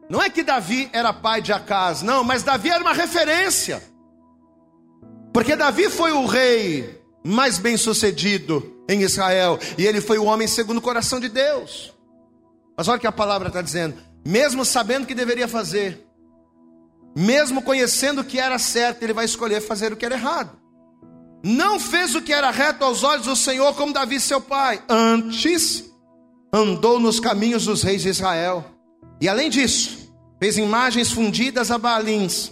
Não é que Davi era pai de Acaz, não, mas Davi era uma referência. Porque Davi foi o rei mais bem sucedido em Israel, e ele foi o homem segundo o coração de Deus. Mas olha o que a palavra está dizendo: mesmo sabendo o que deveria fazer, mesmo conhecendo o que era certo, ele vai escolher fazer o que era errado não fez o que era reto aos olhos do Senhor, como Davi seu pai. Antes, andou nos caminhos dos reis de Israel. E além disso, fez imagens fundidas a Baalins.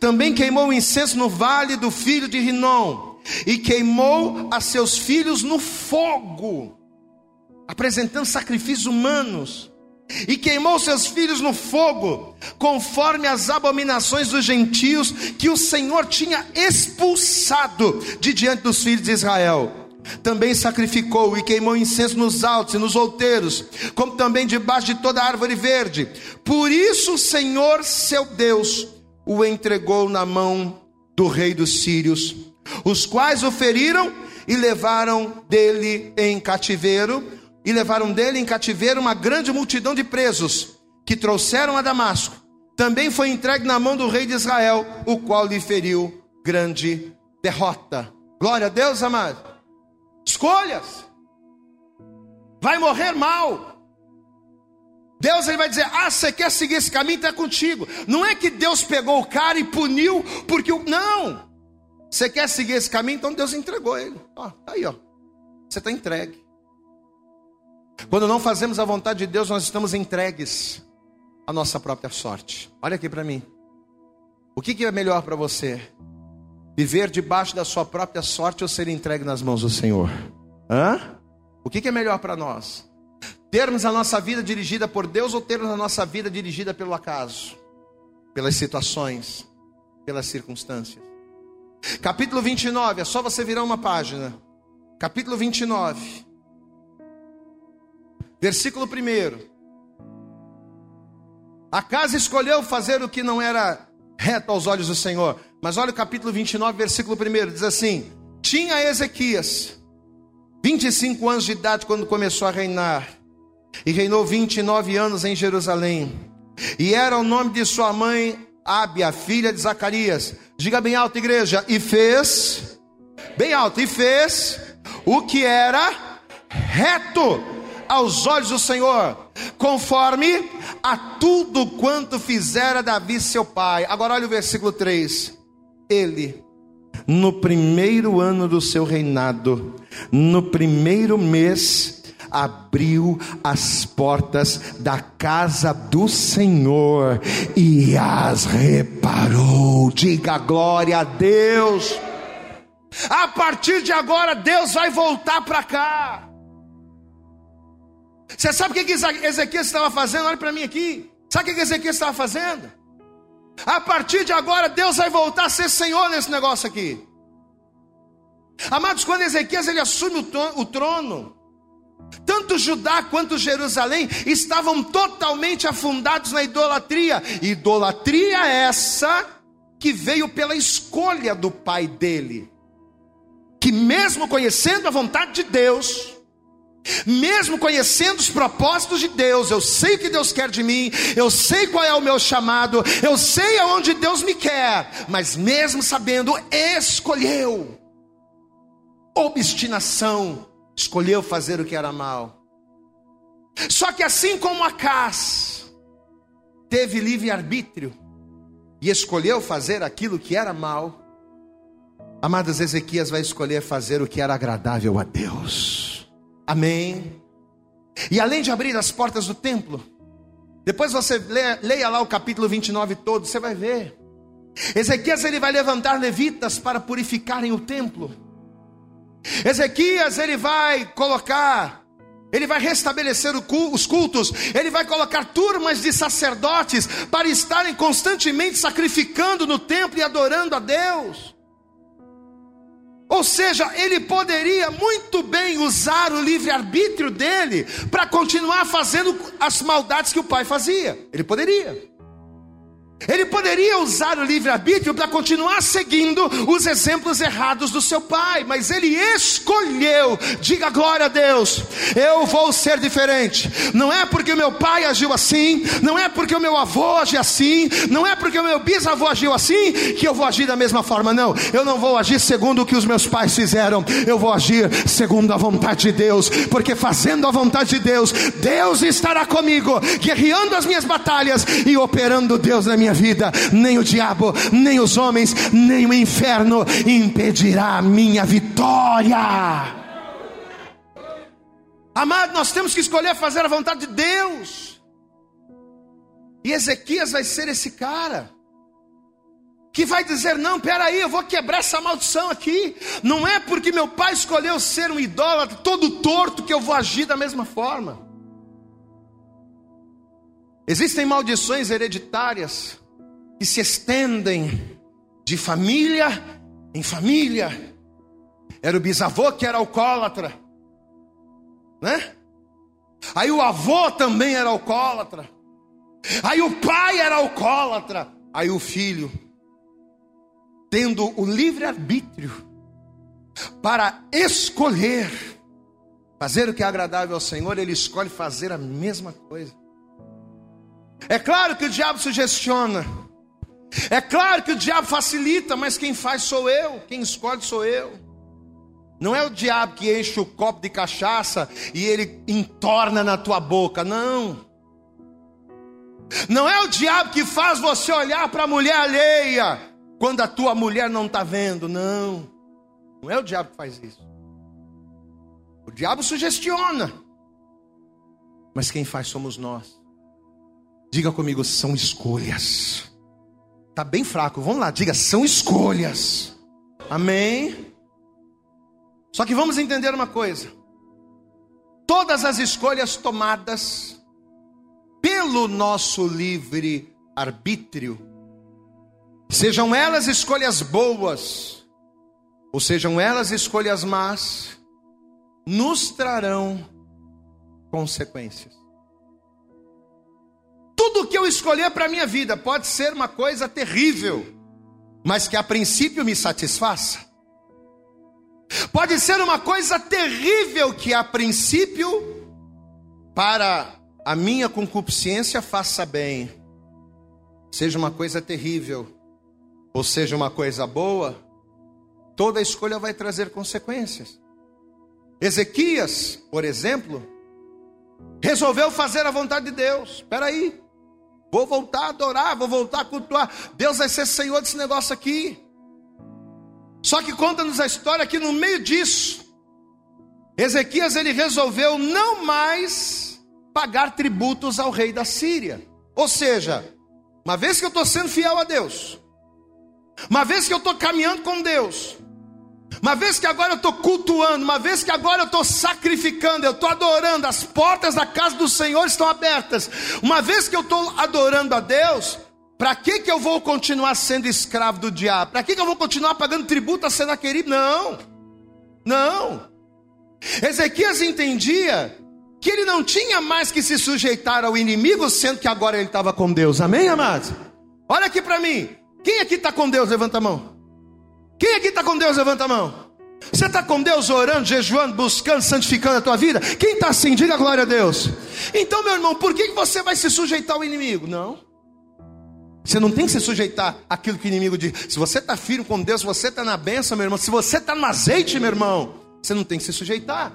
Também queimou incenso no vale do filho de Rinom. E queimou a seus filhos no fogo, apresentando sacrifícios humanos e queimou seus filhos no fogo, conforme as abominações dos gentios que o Senhor tinha expulsado de diante dos filhos de Israel. Também sacrificou e queimou incenso nos altos e nos outeiros, como também debaixo de toda árvore verde. Por isso o Senhor, seu Deus, o entregou na mão do rei dos sírios, os quais o feriram e levaram dele em cativeiro e levaram dele em cativeiro uma grande multidão de presos que trouxeram a Damasco. Também foi entregue na mão do rei de Israel, o qual lhe feriu grande derrota. Glória a Deus, amado. escolhas. Vai morrer mal. Deus ele vai dizer: Ah, você quer seguir esse caminho? Está contigo. Não é que Deus pegou o cara e puniu, porque o. Não! Você quer seguir esse caminho? Então Deus entregou ele. Ó, tá aí, ó. Você está entregue. Quando não fazemos a vontade de Deus, nós estamos entregues à nossa própria sorte. Olha aqui para mim. O que, que é melhor para você? Viver debaixo da sua própria sorte ou ser entregue nas mãos do Senhor? Hã? O que, que é melhor para nós? Termos a nossa vida dirigida por Deus ou termos a nossa vida dirigida pelo acaso, pelas situações, pelas circunstâncias? Capítulo 29, é só você virar uma página. Capítulo 29, versículo 1. A casa escolheu fazer o que não era reto aos olhos do Senhor. Mas olha o capítulo 29, versículo 1, diz assim: Tinha Ezequias 25 anos de idade quando começou a reinar, e reinou 29 anos em Jerusalém. E era o nome de sua mãe Ábia, filha de Zacarias. Diga bem alto, igreja. E fez, bem alto, e fez o que era reto aos olhos do Senhor, conforme a tudo quanto fizera Davi seu pai. Agora olha o versículo 3. Ele, no primeiro ano do seu reinado, no primeiro mês, abriu as portas da casa do Senhor e as reparou. Diga glória a Deus. A partir de agora, Deus vai voltar para cá. Você sabe o que Ezequiel estava fazendo? Olha para mim aqui. Sabe o que Ezequiel estava fazendo? A partir de agora, Deus vai voltar a ser Senhor nesse negócio aqui. Amados, quando Ezequias ele assume o trono, tanto Judá quanto Jerusalém estavam totalmente afundados na idolatria. Idolatria essa que veio pela escolha do pai dele, que mesmo conhecendo a vontade de Deus, mesmo conhecendo os propósitos de Deus, eu sei o que Deus quer de mim, eu sei qual é o meu chamado, eu sei aonde Deus me quer, mas mesmo sabendo, escolheu obstinação, escolheu fazer o que era mal. Só que assim como Acás teve livre-arbítrio e escolheu fazer aquilo que era mal, amadas Ezequias vai escolher fazer o que era agradável a Deus. Amém. E além de abrir as portas do templo, depois você leia, leia lá o capítulo 29 todo, você vai ver. Ezequias ele vai levantar levitas para purificarem o templo. Ezequias ele vai colocar, ele vai restabelecer os cultos, ele vai colocar turmas de sacerdotes para estarem constantemente sacrificando no templo e adorando a Deus. Ou seja, ele poderia muito bem usar o livre-arbítrio dele para continuar fazendo as maldades que o pai fazia. Ele poderia. Ele poderia usar o livre-arbítrio para continuar seguindo os exemplos errados do seu pai, mas ele escolheu, diga glória a Deus, eu vou ser diferente. Não é porque o meu pai agiu assim, não é porque o meu avô agiu assim, não é porque o meu bisavô agiu assim, que eu vou agir da mesma forma, não. Eu não vou agir segundo o que os meus pais fizeram, eu vou agir segundo a vontade de Deus, porque fazendo a vontade de Deus, Deus estará comigo, guerreando as minhas batalhas e operando Deus na minha minha vida, nem o diabo, nem os homens, nem o inferno impedirá a minha vitória. Amado, nós temos que escolher fazer a vontade de Deus. E Ezequias vai ser esse cara que vai dizer: Não, peraí, eu vou quebrar essa maldição aqui. Não é porque meu pai escolheu ser um idólatra todo torto que eu vou agir da mesma forma. Existem maldições hereditárias que se estendem de família em família. Era o bisavô que era alcoólatra, né? Aí o avô também era alcoólatra. Aí o pai era alcoólatra. Aí o filho, tendo o livre arbítrio para escolher fazer o que é agradável ao Senhor, ele escolhe fazer a mesma coisa. É claro que o diabo sugestiona. É claro que o diabo facilita, mas quem faz sou eu, quem escolhe sou eu. Não é o diabo que enche o copo de cachaça e ele entorna na tua boca, não. Não é o diabo que faz você olhar para a mulher alheia quando a tua mulher não está vendo, não. Não é o diabo que faz isso. O diabo sugestiona. Mas quem faz somos nós. Diga comigo, são escolhas. Tá bem fraco, vamos lá, diga, são escolhas. Amém. Só que vamos entender uma coisa. Todas as escolhas tomadas pelo nosso livre arbítrio, sejam elas escolhas boas, ou sejam elas escolhas más, nos trarão consequências. Tudo que eu escolher para a minha vida pode ser uma coisa terrível, mas que a princípio me satisfaça. Pode ser uma coisa terrível que a princípio, para a minha concupiscência, faça bem. Seja uma coisa terrível, ou seja uma coisa boa, toda escolha vai trazer consequências. Ezequias, por exemplo, resolveu fazer a vontade de Deus. Espera aí, vou voltar a adorar, vou voltar a cultuar. Deus vai ser Senhor desse negócio aqui. Só que conta-nos a história que no meio disso, Ezequias ele resolveu não mais pagar tributos ao rei da Síria. Ou seja, uma vez que eu estou sendo fiel a Deus, uma vez que eu estou caminhando com Deus, uma vez que agora eu estou cultuando, uma vez que agora eu estou sacrificando, eu estou adorando, as portas da casa do Senhor estão abertas. Uma vez que eu estou adorando a Deus, para que, que eu vou continuar sendo escravo do diabo? Para que, que eu vou continuar pagando tributo a Senaquerib? Não, não. Ezequias entendia que ele não tinha mais que se sujeitar ao inimigo, sendo que agora ele estava com Deus. Amém, amados? Olha aqui para mim. Quem aqui está com Deus? Levanta a mão. Quem aqui está com Deus? Levanta a mão. Você está com Deus orando, jejuando, buscando, santificando a tua vida? Quem está assim? Diga glória a Deus. Então, meu irmão, por que você vai se sujeitar ao inimigo? Não. Você não tem que se sujeitar àquilo que o inimigo diz. Se você está firme com Deus, se você está na benção, meu irmão, se você está no azeite, meu irmão, você não tem que se sujeitar.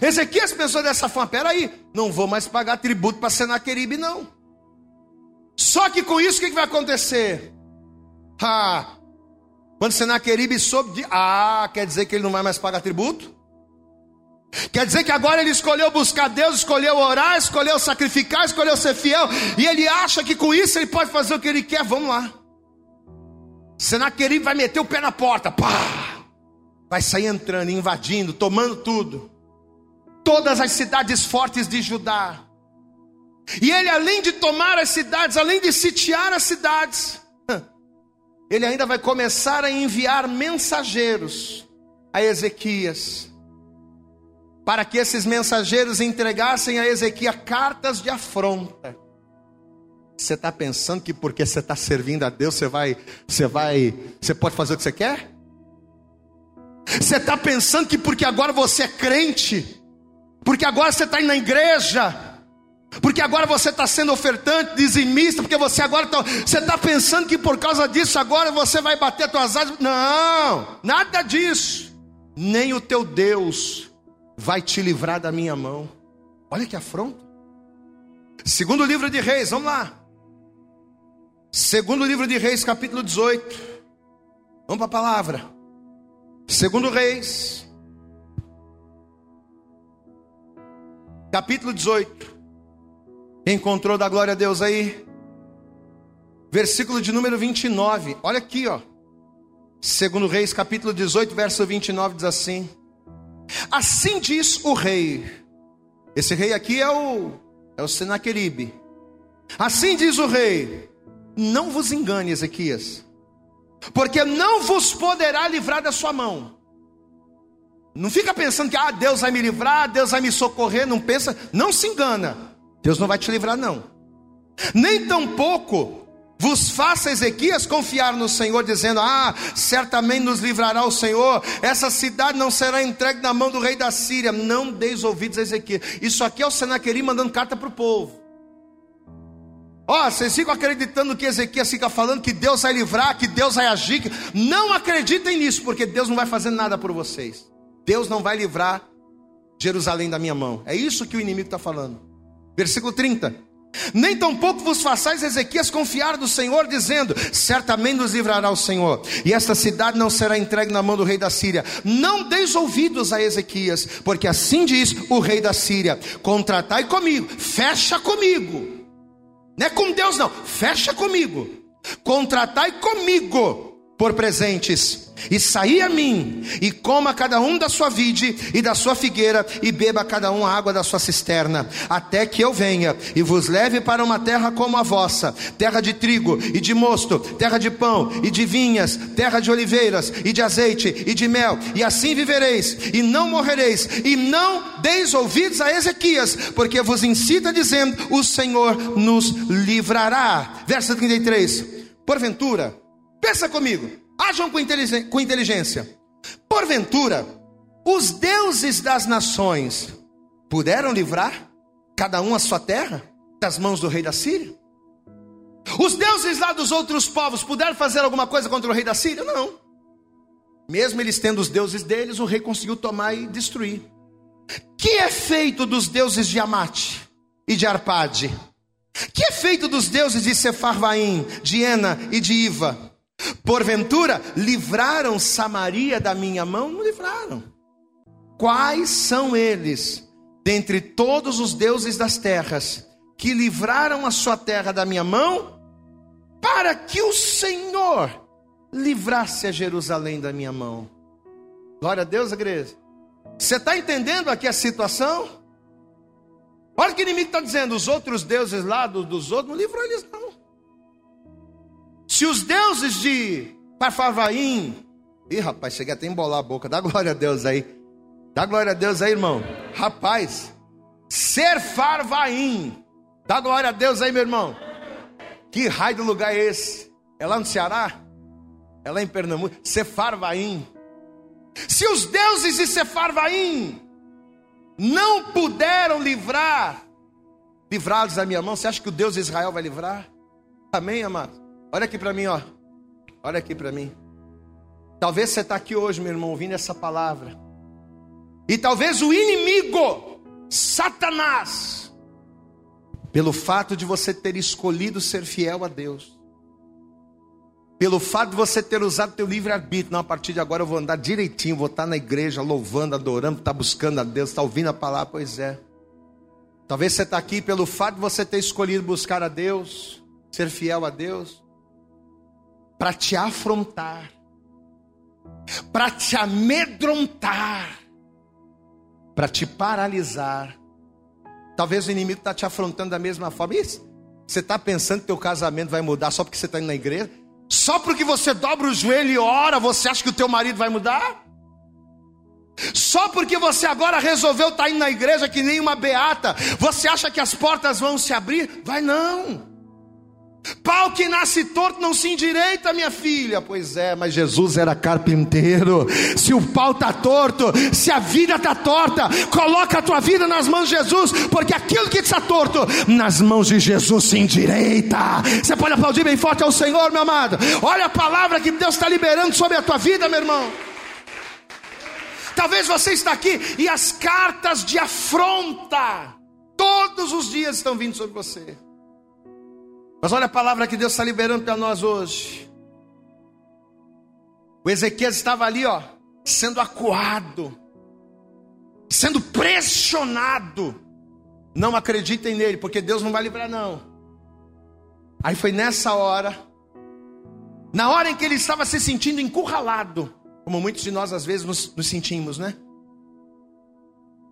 Ezequias pensou dessa forma: peraí, não vou mais pagar tributo para Senaqueribe, não. Só que com isso o que, que vai acontecer? Ah, quando Senaqueribe soube de. Ah, quer dizer que ele não vai mais pagar tributo? Quer dizer que agora ele escolheu buscar Deus, escolheu orar, escolheu sacrificar, escolheu ser fiel, e ele acha que com isso ele pode fazer o que ele quer. Vamos lá. Senaquerib vai meter o pé na porta, pá! Vai sair entrando, invadindo, tomando tudo. Todas as cidades fortes de Judá. E ele, além de tomar as cidades, além de sitiar as cidades, ele ainda vai começar a enviar mensageiros a Ezequias para que esses mensageiros entregassem a Ezequias cartas de afronta. Você está pensando que porque você está servindo a Deus, você vai, você vai, você pode fazer o que você quer? Você está pensando que porque agora você é crente, porque agora você está indo na igreja, porque agora você está sendo ofertante, dizimista, porque você agora está. Você está pensando que por causa disso agora você vai bater suas asas. Não, nada disso. Nem o teu Deus vai te livrar da minha mão. Olha que afronta. Segundo livro de Reis, vamos lá. Segundo livro de Reis, capítulo 18. Vamos para a palavra. Segundo Reis, capítulo 18. Encontrou da glória a Deus aí? Versículo de número 29. Olha aqui, ó. Segundo Reis, capítulo 18, verso 29 diz assim: Assim diz o rei. Esse rei aqui é o é o Senaqueribe. Assim diz o rei: Não vos engane, Ezequias, porque não vos poderá livrar da sua mão. Não fica pensando que ah, Deus vai me livrar, Deus vai me socorrer, não pensa, não se engana. Deus não vai te livrar não. Nem tampouco vos faça Ezequias confiar no Senhor, dizendo: Ah, certamente nos livrará o Senhor, essa cidade não será entregue na mão do rei da Síria. Não deis ouvidos a Ezequias. Isso aqui é o Senaqueri mandando carta para o povo. Ó, oh, vocês ficam acreditando que Ezequias fica falando que Deus vai livrar, que Deus vai agir. Não acreditem nisso, porque Deus não vai fazer nada por vocês. Deus não vai livrar Jerusalém da minha mão. É isso que o inimigo está falando. Versículo 30. Nem tampouco vos façais Ezequias confiar do Senhor, dizendo: Certamente nos livrará o Senhor, e esta cidade não será entregue na mão do rei da Síria. Não deis ouvidos a Ezequias, porque assim diz o rei da Síria: Contratai comigo, fecha comigo. Não é com Deus, não, fecha comigo. Contratai comigo por presentes e saí a mim, e coma cada um da sua vide e da sua figueira, e beba cada um a água da sua cisterna, até que eu venha e vos leve para uma terra como a vossa, terra de trigo e de mosto, terra de pão e de vinhas, terra de oliveiras e de azeite e de mel, e assim vivereis, e não morrereis, e não deis ouvidos a Ezequias, porque vos incita dizendo: O Senhor nos livrará. Verso 33. Porventura, pensa comigo, Ajam com inteligência. Porventura, os deuses das nações puderam livrar cada um a sua terra das mãos do rei da Síria? Os deuses lá dos outros povos puderam fazer alguma coisa contra o rei da Síria? Não. Mesmo eles tendo os deuses deles, o rei conseguiu tomar e destruir. Que é feito dos deuses de Amate e de Arpade? Que é feito dos deuses de Sefarvaim, de Ena e de Iva? Porventura, livraram Samaria da minha mão? Não livraram. Quais são eles, dentre todos os deuses das terras, que livraram a sua terra da minha mão, para que o Senhor livrasse a Jerusalém da minha mão? Glória a Deus, igreja. Você está entendendo aqui a situação? Olha o que o inimigo está dizendo: os outros deuses lá dos outros não livrou eles, não. Se os deuses de Parfavaim, ih rapaz, cheguei até a embolar a boca, dá glória a Deus aí, dá glória a Deus aí, irmão. Rapaz, Serfarvaim, dá glória a Deus aí, meu irmão. Que raio de lugar é esse? É lá no Ceará? É lá em Pernambuco? Sefarvaim. Se os deuses de Sefarvaim não puderam livrar, livrá-los da minha mão, você acha que o Deus de Israel vai livrar? Amém, amado? Olha aqui para mim, ó. Olha aqui para mim. Talvez você está aqui hoje, meu irmão, ouvindo essa palavra. E talvez o inimigo, Satanás, pelo fato de você ter escolhido ser fiel a Deus, pelo fato de você ter usado teu livre-arbítrio, não, a partir de agora eu vou andar direitinho, vou estar na igreja louvando, adorando, está buscando a Deus, está ouvindo a palavra, pois é. Talvez você está aqui pelo fato de você ter escolhido buscar a Deus, ser fiel a Deus para te afrontar, para te amedrontar, para te paralisar. Talvez o inimigo está te afrontando da mesma forma. Isso. Você está pensando que teu casamento vai mudar só porque você está indo na igreja? Só porque você dobra o joelho e ora, você acha que o teu marido vai mudar? Só porque você agora resolveu estar tá indo na igreja que nem uma beata, você acha que as portas vão se abrir? Vai não. Pau que nasce torto não se endireita, minha filha. Pois é, mas Jesus era carpinteiro. Se o pau está torto, se a vida está torta, coloca a tua vida nas mãos de Jesus, porque aquilo que está torto, nas mãos de Jesus se endireita. Você pode aplaudir bem forte ao Senhor, meu amado. Olha a palavra que Deus está liberando sobre a tua vida, meu irmão. Talvez você está aqui e as cartas de afronta todos os dias estão vindo sobre você. Mas olha a palavra que Deus está liberando para nós hoje. O Ezequias estava ali, ó, sendo acuado, sendo pressionado. Não acreditem nele, porque Deus não vai livrar, não. Aí foi nessa hora, na hora em que ele estava se sentindo encurralado, como muitos de nós às vezes nos, nos sentimos, né?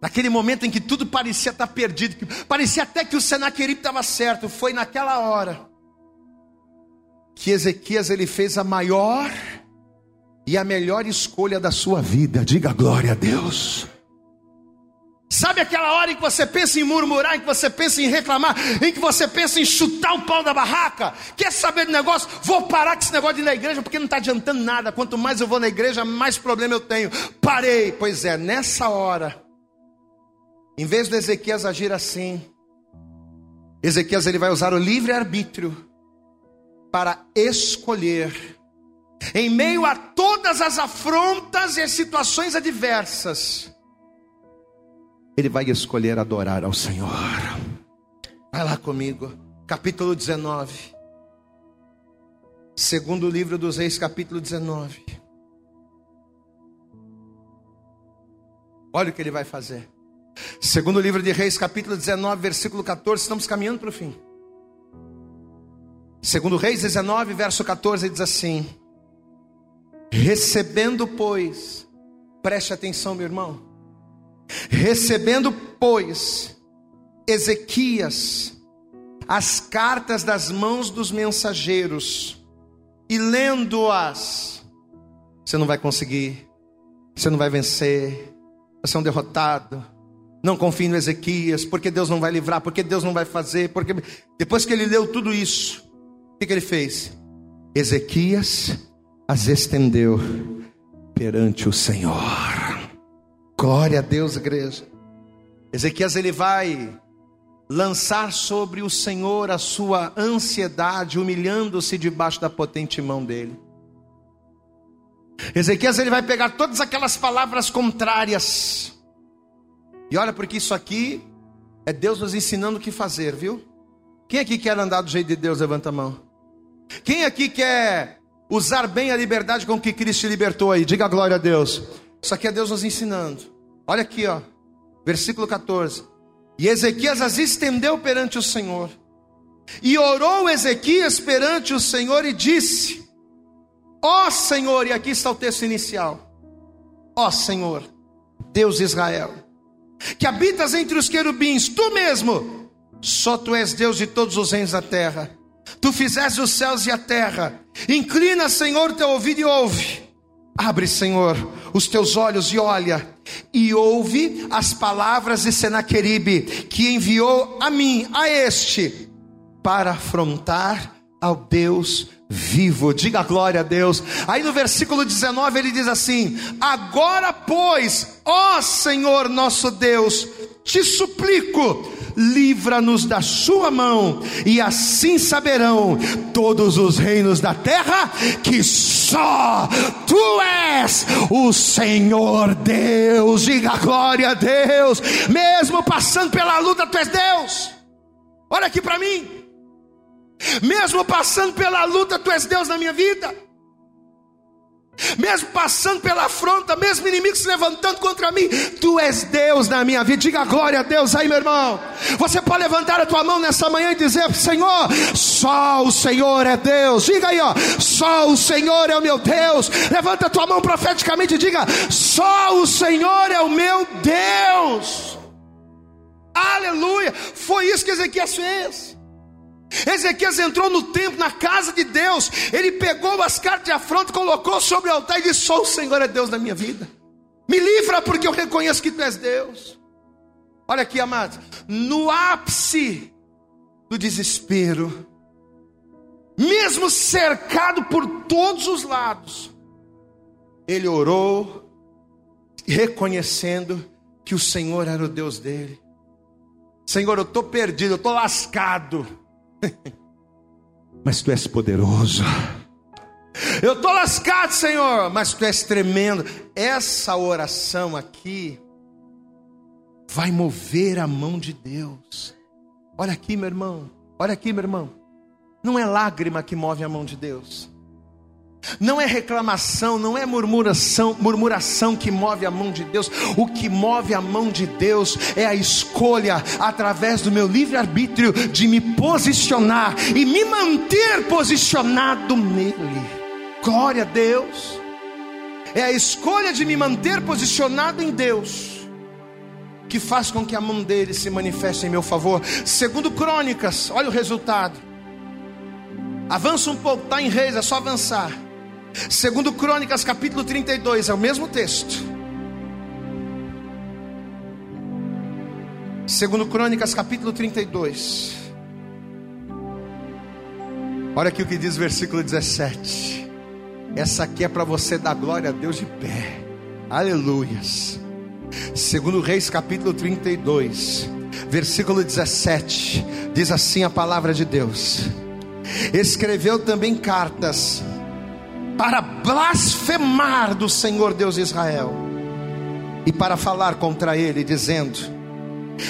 Naquele momento em que tudo parecia estar perdido, que parecia até que o Senaquerib estava certo, foi naquela hora que Ezequias ele fez a maior e a melhor escolha da sua vida. Diga glória a Deus. Sabe aquela hora em que você pensa em murmurar, em que você pensa em reclamar, em que você pensa em chutar o pau da barraca? Quer saber do negócio? Vou parar com esse negócio de ir na igreja porque não está adiantando nada. Quanto mais eu vou na igreja, mais problema eu tenho. Parei. Pois é, nessa hora, em vez de Ezequias agir assim, Ezequias ele vai usar o livre arbítrio para escolher em meio a todas as afrontas e as situações adversas, ele vai escolher adorar ao Senhor. Vai lá comigo, capítulo 19. Segundo livro dos Reis, capítulo 19. Olha o que ele vai fazer. Segundo livro de Reis, capítulo 19, versículo 14. Estamos caminhando para o fim. Segundo Reis 19, verso 14, diz assim: Recebendo, pois, preste atenção, meu irmão. Recebendo, pois, Ezequias as cartas das mãos dos mensageiros e lendo-as, você não vai conseguir, você não vai vencer, você é um derrotado. Não confie no Ezequias, porque Deus não vai livrar, porque Deus não vai fazer, porque depois que ele leu tudo isso, o que, que ele fez? Ezequias as estendeu perante o Senhor. Glória a Deus, igreja. Ezequias ele vai lançar sobre o Senhor a sua ansiedade, humilhando-se debaixo da potente mão dele. Ezequias ele vai pegar todas aquelas palavras contrárias. E olha porque isso aqui é Deus nos ensinando o que fazer, viu? Quem aqui quer andar do jeito de Deus, levanta a mão. Quem aqui quer usar bem a liberdade com que Cristo te libertou aí? Diga glória a Deus. Isso aqui é Deus nos ensinando. Olha aqui, ó. Versículo 14. E Ezequias as estendeu perante o Senhor. E orou Ezequias perante o Senhor e disse: Ó oh Senhor, e aqui está o texto inicial. Ó oh Senhor, Deus de Israel, que habitas entre os querubins, tu mesmo, só tu és Deus de todos os reinos da terra. Tu fizeste os céus e a terra. Inclina, Senhor, teu ouvido e ouve. Abre, Senhor, os teus olhos e olha, e ouve as palavras de Senaqueribe, que enviou a mim, a este, para afrontar ao Deus vivo. Diga glória a Deus. Aí no versículo 19 ele diz assim: Agora, pois, ó Senhor nosso Deus, te suplico, livra-nos da sua mão, e assim saberão todos os reinos da terra que só tu és o Senhor Deus. Diga glória a Deus, mesmo passando pela luta, tu és Deus. Olha aqui para mim, mesmo passando pela luta, tu és Deus na minha vida mesmo passando pela afronta, mesmo inimigo se levantando contra mim, tu és Deus na minha vida. Diga glória a Deus aí, meu irmão. Você pode levantar a tua mão nessa manhã e dizer: Senhor, só o Senhor é Deus. Diga aí, ó, só o Senhor é o meu Deus. Levanta a tua mão profeticamente e diga: Só o Senhor é o meu Deus. Aleluia. Foi isso que Ezequias fez. Ezequias entrou no templo, na casa de Deus. Ele pegou as cartas de afronta, colocou sobre o altar e disse: Só o Senhor é Deus na minha vida. Me livra, porque eu reconheço que tu és Deus. Olha aqui, amados. No ápice do desespero, mesmo cercado por todos os lados, ele orou, reconhecendo que o Senhor era o Deus dele. Senhor, eu estou perdido, eu estou lascado. mas tu és poderoso. Eu estou lascado, Senhor, mas tu és tremendo. Essa oração aqui vai mover a mão de Deus. Olha aqui, meu irmão. Olha aqui, meu irmão. Não é lágrima que move a mão de Deus. Não é reclamação, não é murmuração, murmuração que move a mão de Deus. O que move a mão de Deus é a escolha através do meu livre arbítrio de me posicionar e me manter posicionado nele. Glória a Deus. É a escolha de me manter posicionado em Deus que faz com que a mão dele se manifeste em meu favor. Segundo Crônicas, olha o resultado. Avança um pouco, está em reis, é só avançar. Segundo Crônicas, capítulo 32, é o mesmo texto. Segundo Crônicas, capítulo 32. Olha aqui o que diz versículo 17. Essa aqui é para você dar glória a Deus de pé. Aleluias. Segundo Reis, capítulo 32, versículo 17. Diz assim a palavra de Deus: Escreveu também cartas para blasfemar do Senhor Deus de Israel e para falar contra ele, dizendo: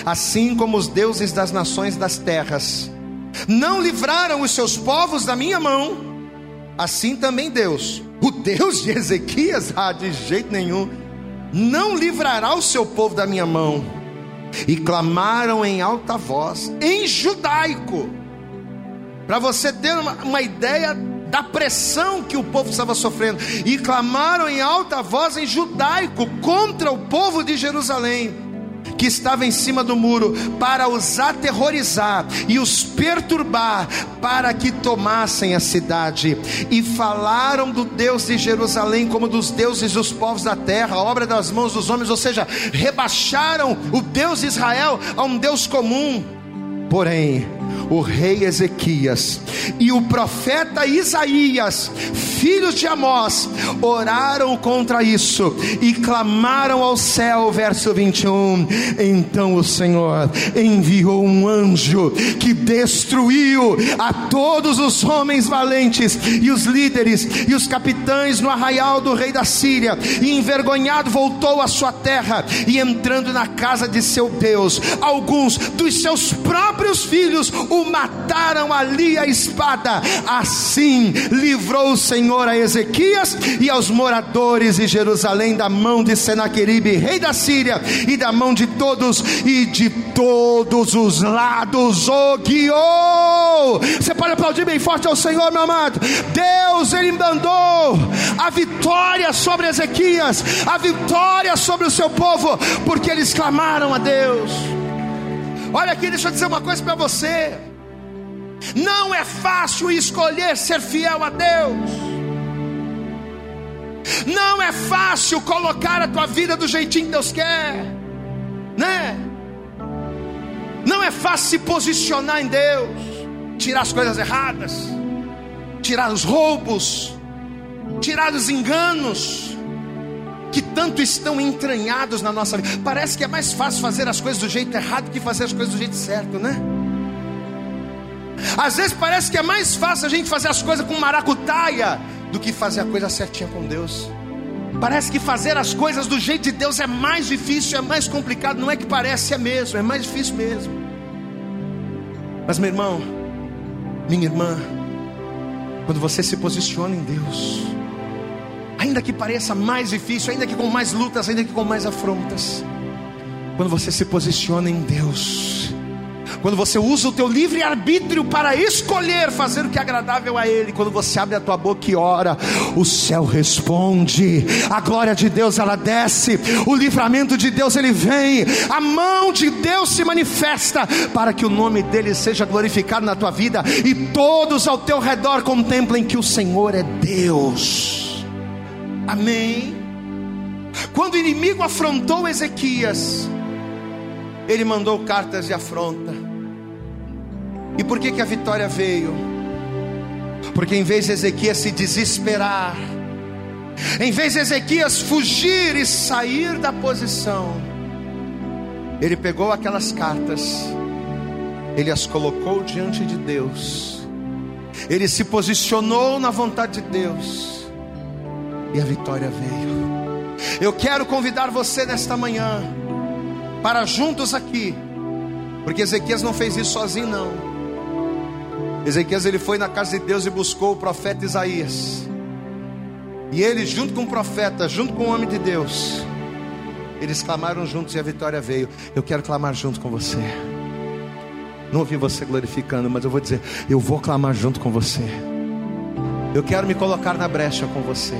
Assim como os deuses das nações das terras não livraram os seus povos da minha mão, assim também Deus, o Deus de Ezequias, ah, de jeito nenhum, não livrará o seu povo da minha mão. E clamaram em alta voz, em judaico, para você ter uma, uma ideia da pressão que o povo estava sofrendo, e clamaram em alta voz em judaico contra o povo de Jerusalém, que estava em cima do muro, para os aterrorizar e os perturbar, para que tomassem a cidade, e falaram do Deus de Jerusalém como dos deuses dos povos da terra, obra das mãos dos homens, ou seja, rebaixaram o Deus de Israel a um Deus comum. Porém, o rei Ezequias e o profeta Isaías, filhos de Amós, oraram contra isso e clamaram ao céu, verso 21. Então o Senhor enviou um anjo que destruiu a todos os homens valentes e os líderes e os capitães no arraial do rei da Síria, e envergonhado voltou à sua terra e entrando na casa de seu Deus, alguns dos seus próprios filhos o mataram ali a espada. Assim livrou o Senhor a Ezequias e aos moradores de Jerusalém da mão de Senaqueribe, rei da Síria, e da mão de todos e de todos os lados o guiou. Você pode aplaudir bem forte ao Senhor, meu amado. Deus, Ele mandou a vitória sobre Ezequias, a vitória sobre o seu povo, porque eles clamaram a Deus. Olha aqui, deixa eu dizer uma coisa para você. Não é fácil escolher ser fiel a Deus. Não é fácil colocar a tua vida do jeitinho que Deus quer, né? Não é fácil se posicionar em Deus, tirar as coisas erradas, tirar os roubos, tirar os enganos que tanto estão entranhados na nossa vida. Parece que é mais fácil fazer as coisas do jeito errado que fazer as coisas do jeito certo, né? Às vezes parece que é mais fácil a gente fazer as coisas com maracutaia do que fazer a coisa certinha com Deus. Parece que fazer as coisas do jeito de Deus é mais difícil, é mais complicado. Não é que parece, é mesmo, é mais difícil mesmo. Mas meu irmão, minha irmã, quando você se posiciona em Deus, ainda que pareça mais difícil, ainda que com mais lutas, ainda que com mais afrontas, quando você se posiciona em Deus, quando você usa o teu livre arbítrio para escolher fazer o que é agradável a Ele, quando você abre a tua boca e ora, o céu responde, a glória de Deus ela desce, o livramento de Deus ele vem, a mão de Deus se manifesta para que o nome dele seja glorificado na tua vida e todos ao teu redor contemplem que o Senhor é Deus. Amém. Quando o inimigo afrontou Ezequias, ele mandou cartas de afronta. E por que, que a vitória veio? Porque em vez de Ezequias se desesperar, em vez de Ezequias fugir e sair da posição, ele pegou aquelas cartas, ele as colocou diante de Deus, ele se posicionou na vontade de Deus, e a vitória veio. Eu quero convidar você nesta manhã, para juntos aqui, porque Ezequias não fez isso sozinho, não. Ezequias ele foi na casa de Deus e buscou o profeta Isaías. E ele, junto com o profeta, junto com o homem de Deus, eles clamaram juntos e a vitória veio. Eu quero clamar junto com você. Não ouvi você glorificando, mas eu vou dizer: eu vou clamar junto com você. Eu quero me colocar na brecha com você.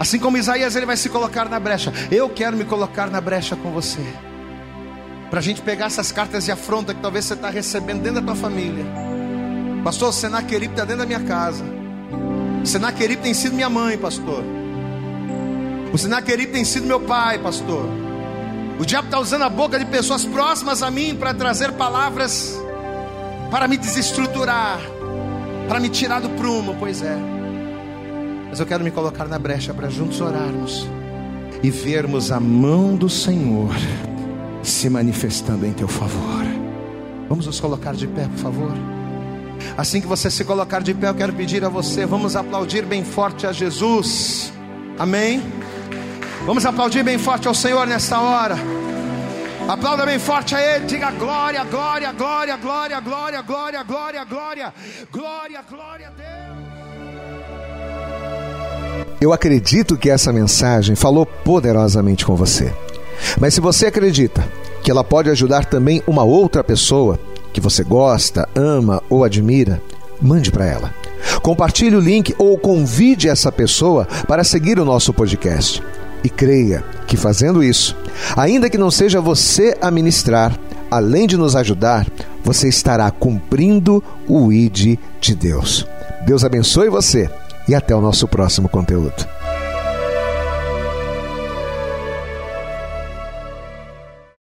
Assim como Isaías ele vai se colocar na brecha, eu quero me colocar na brecha com você. Para a gente pegar essas cartas de afronta que talvez você está recebendo dentro da tua família Pastor, o Senaquerib está dentro da minha casa. O Senaquerib tem sido minha mãe, pastor. O Senaquerib tem sido meu pai, pastor. O diabo está usando a boca de pessoas próximas a mim para trazer palavras para me desestruturar, para me tirar do prumo. Pois é. Mas eu quero me colocar na brecha para juntos orarmos e vermos a mão do Senhor se manifestando em teu favor. Vamos nos colocar de pé, por favor. Assim que você se colocar de pé, eu quero pedir a você, vamos aplaudir bem forte a Jesus. Amém? Vamos aplaudir bem forte ao Senhor nesta hora. Aplauda bem forte a Ele, diga glória, glória, glória, glória, glória, glória, glória, glória, glória, glória a Deus. Eu acredito que essa mensagem falou poderosamente com você. Mas se você acredita que ela pode ajudar também uma outra pessoa que você gosta, ama ou admira, mande para ela. Compartilhe o link ou convide essa pessoa para seguir o nosso podcast. E creia que fazendo isso, ainda que não seja você a ministrar, além de nos ajudar, você estará cumprindo o ID de Deus. Deus abençoe você e até o nosso próximo conteúdo.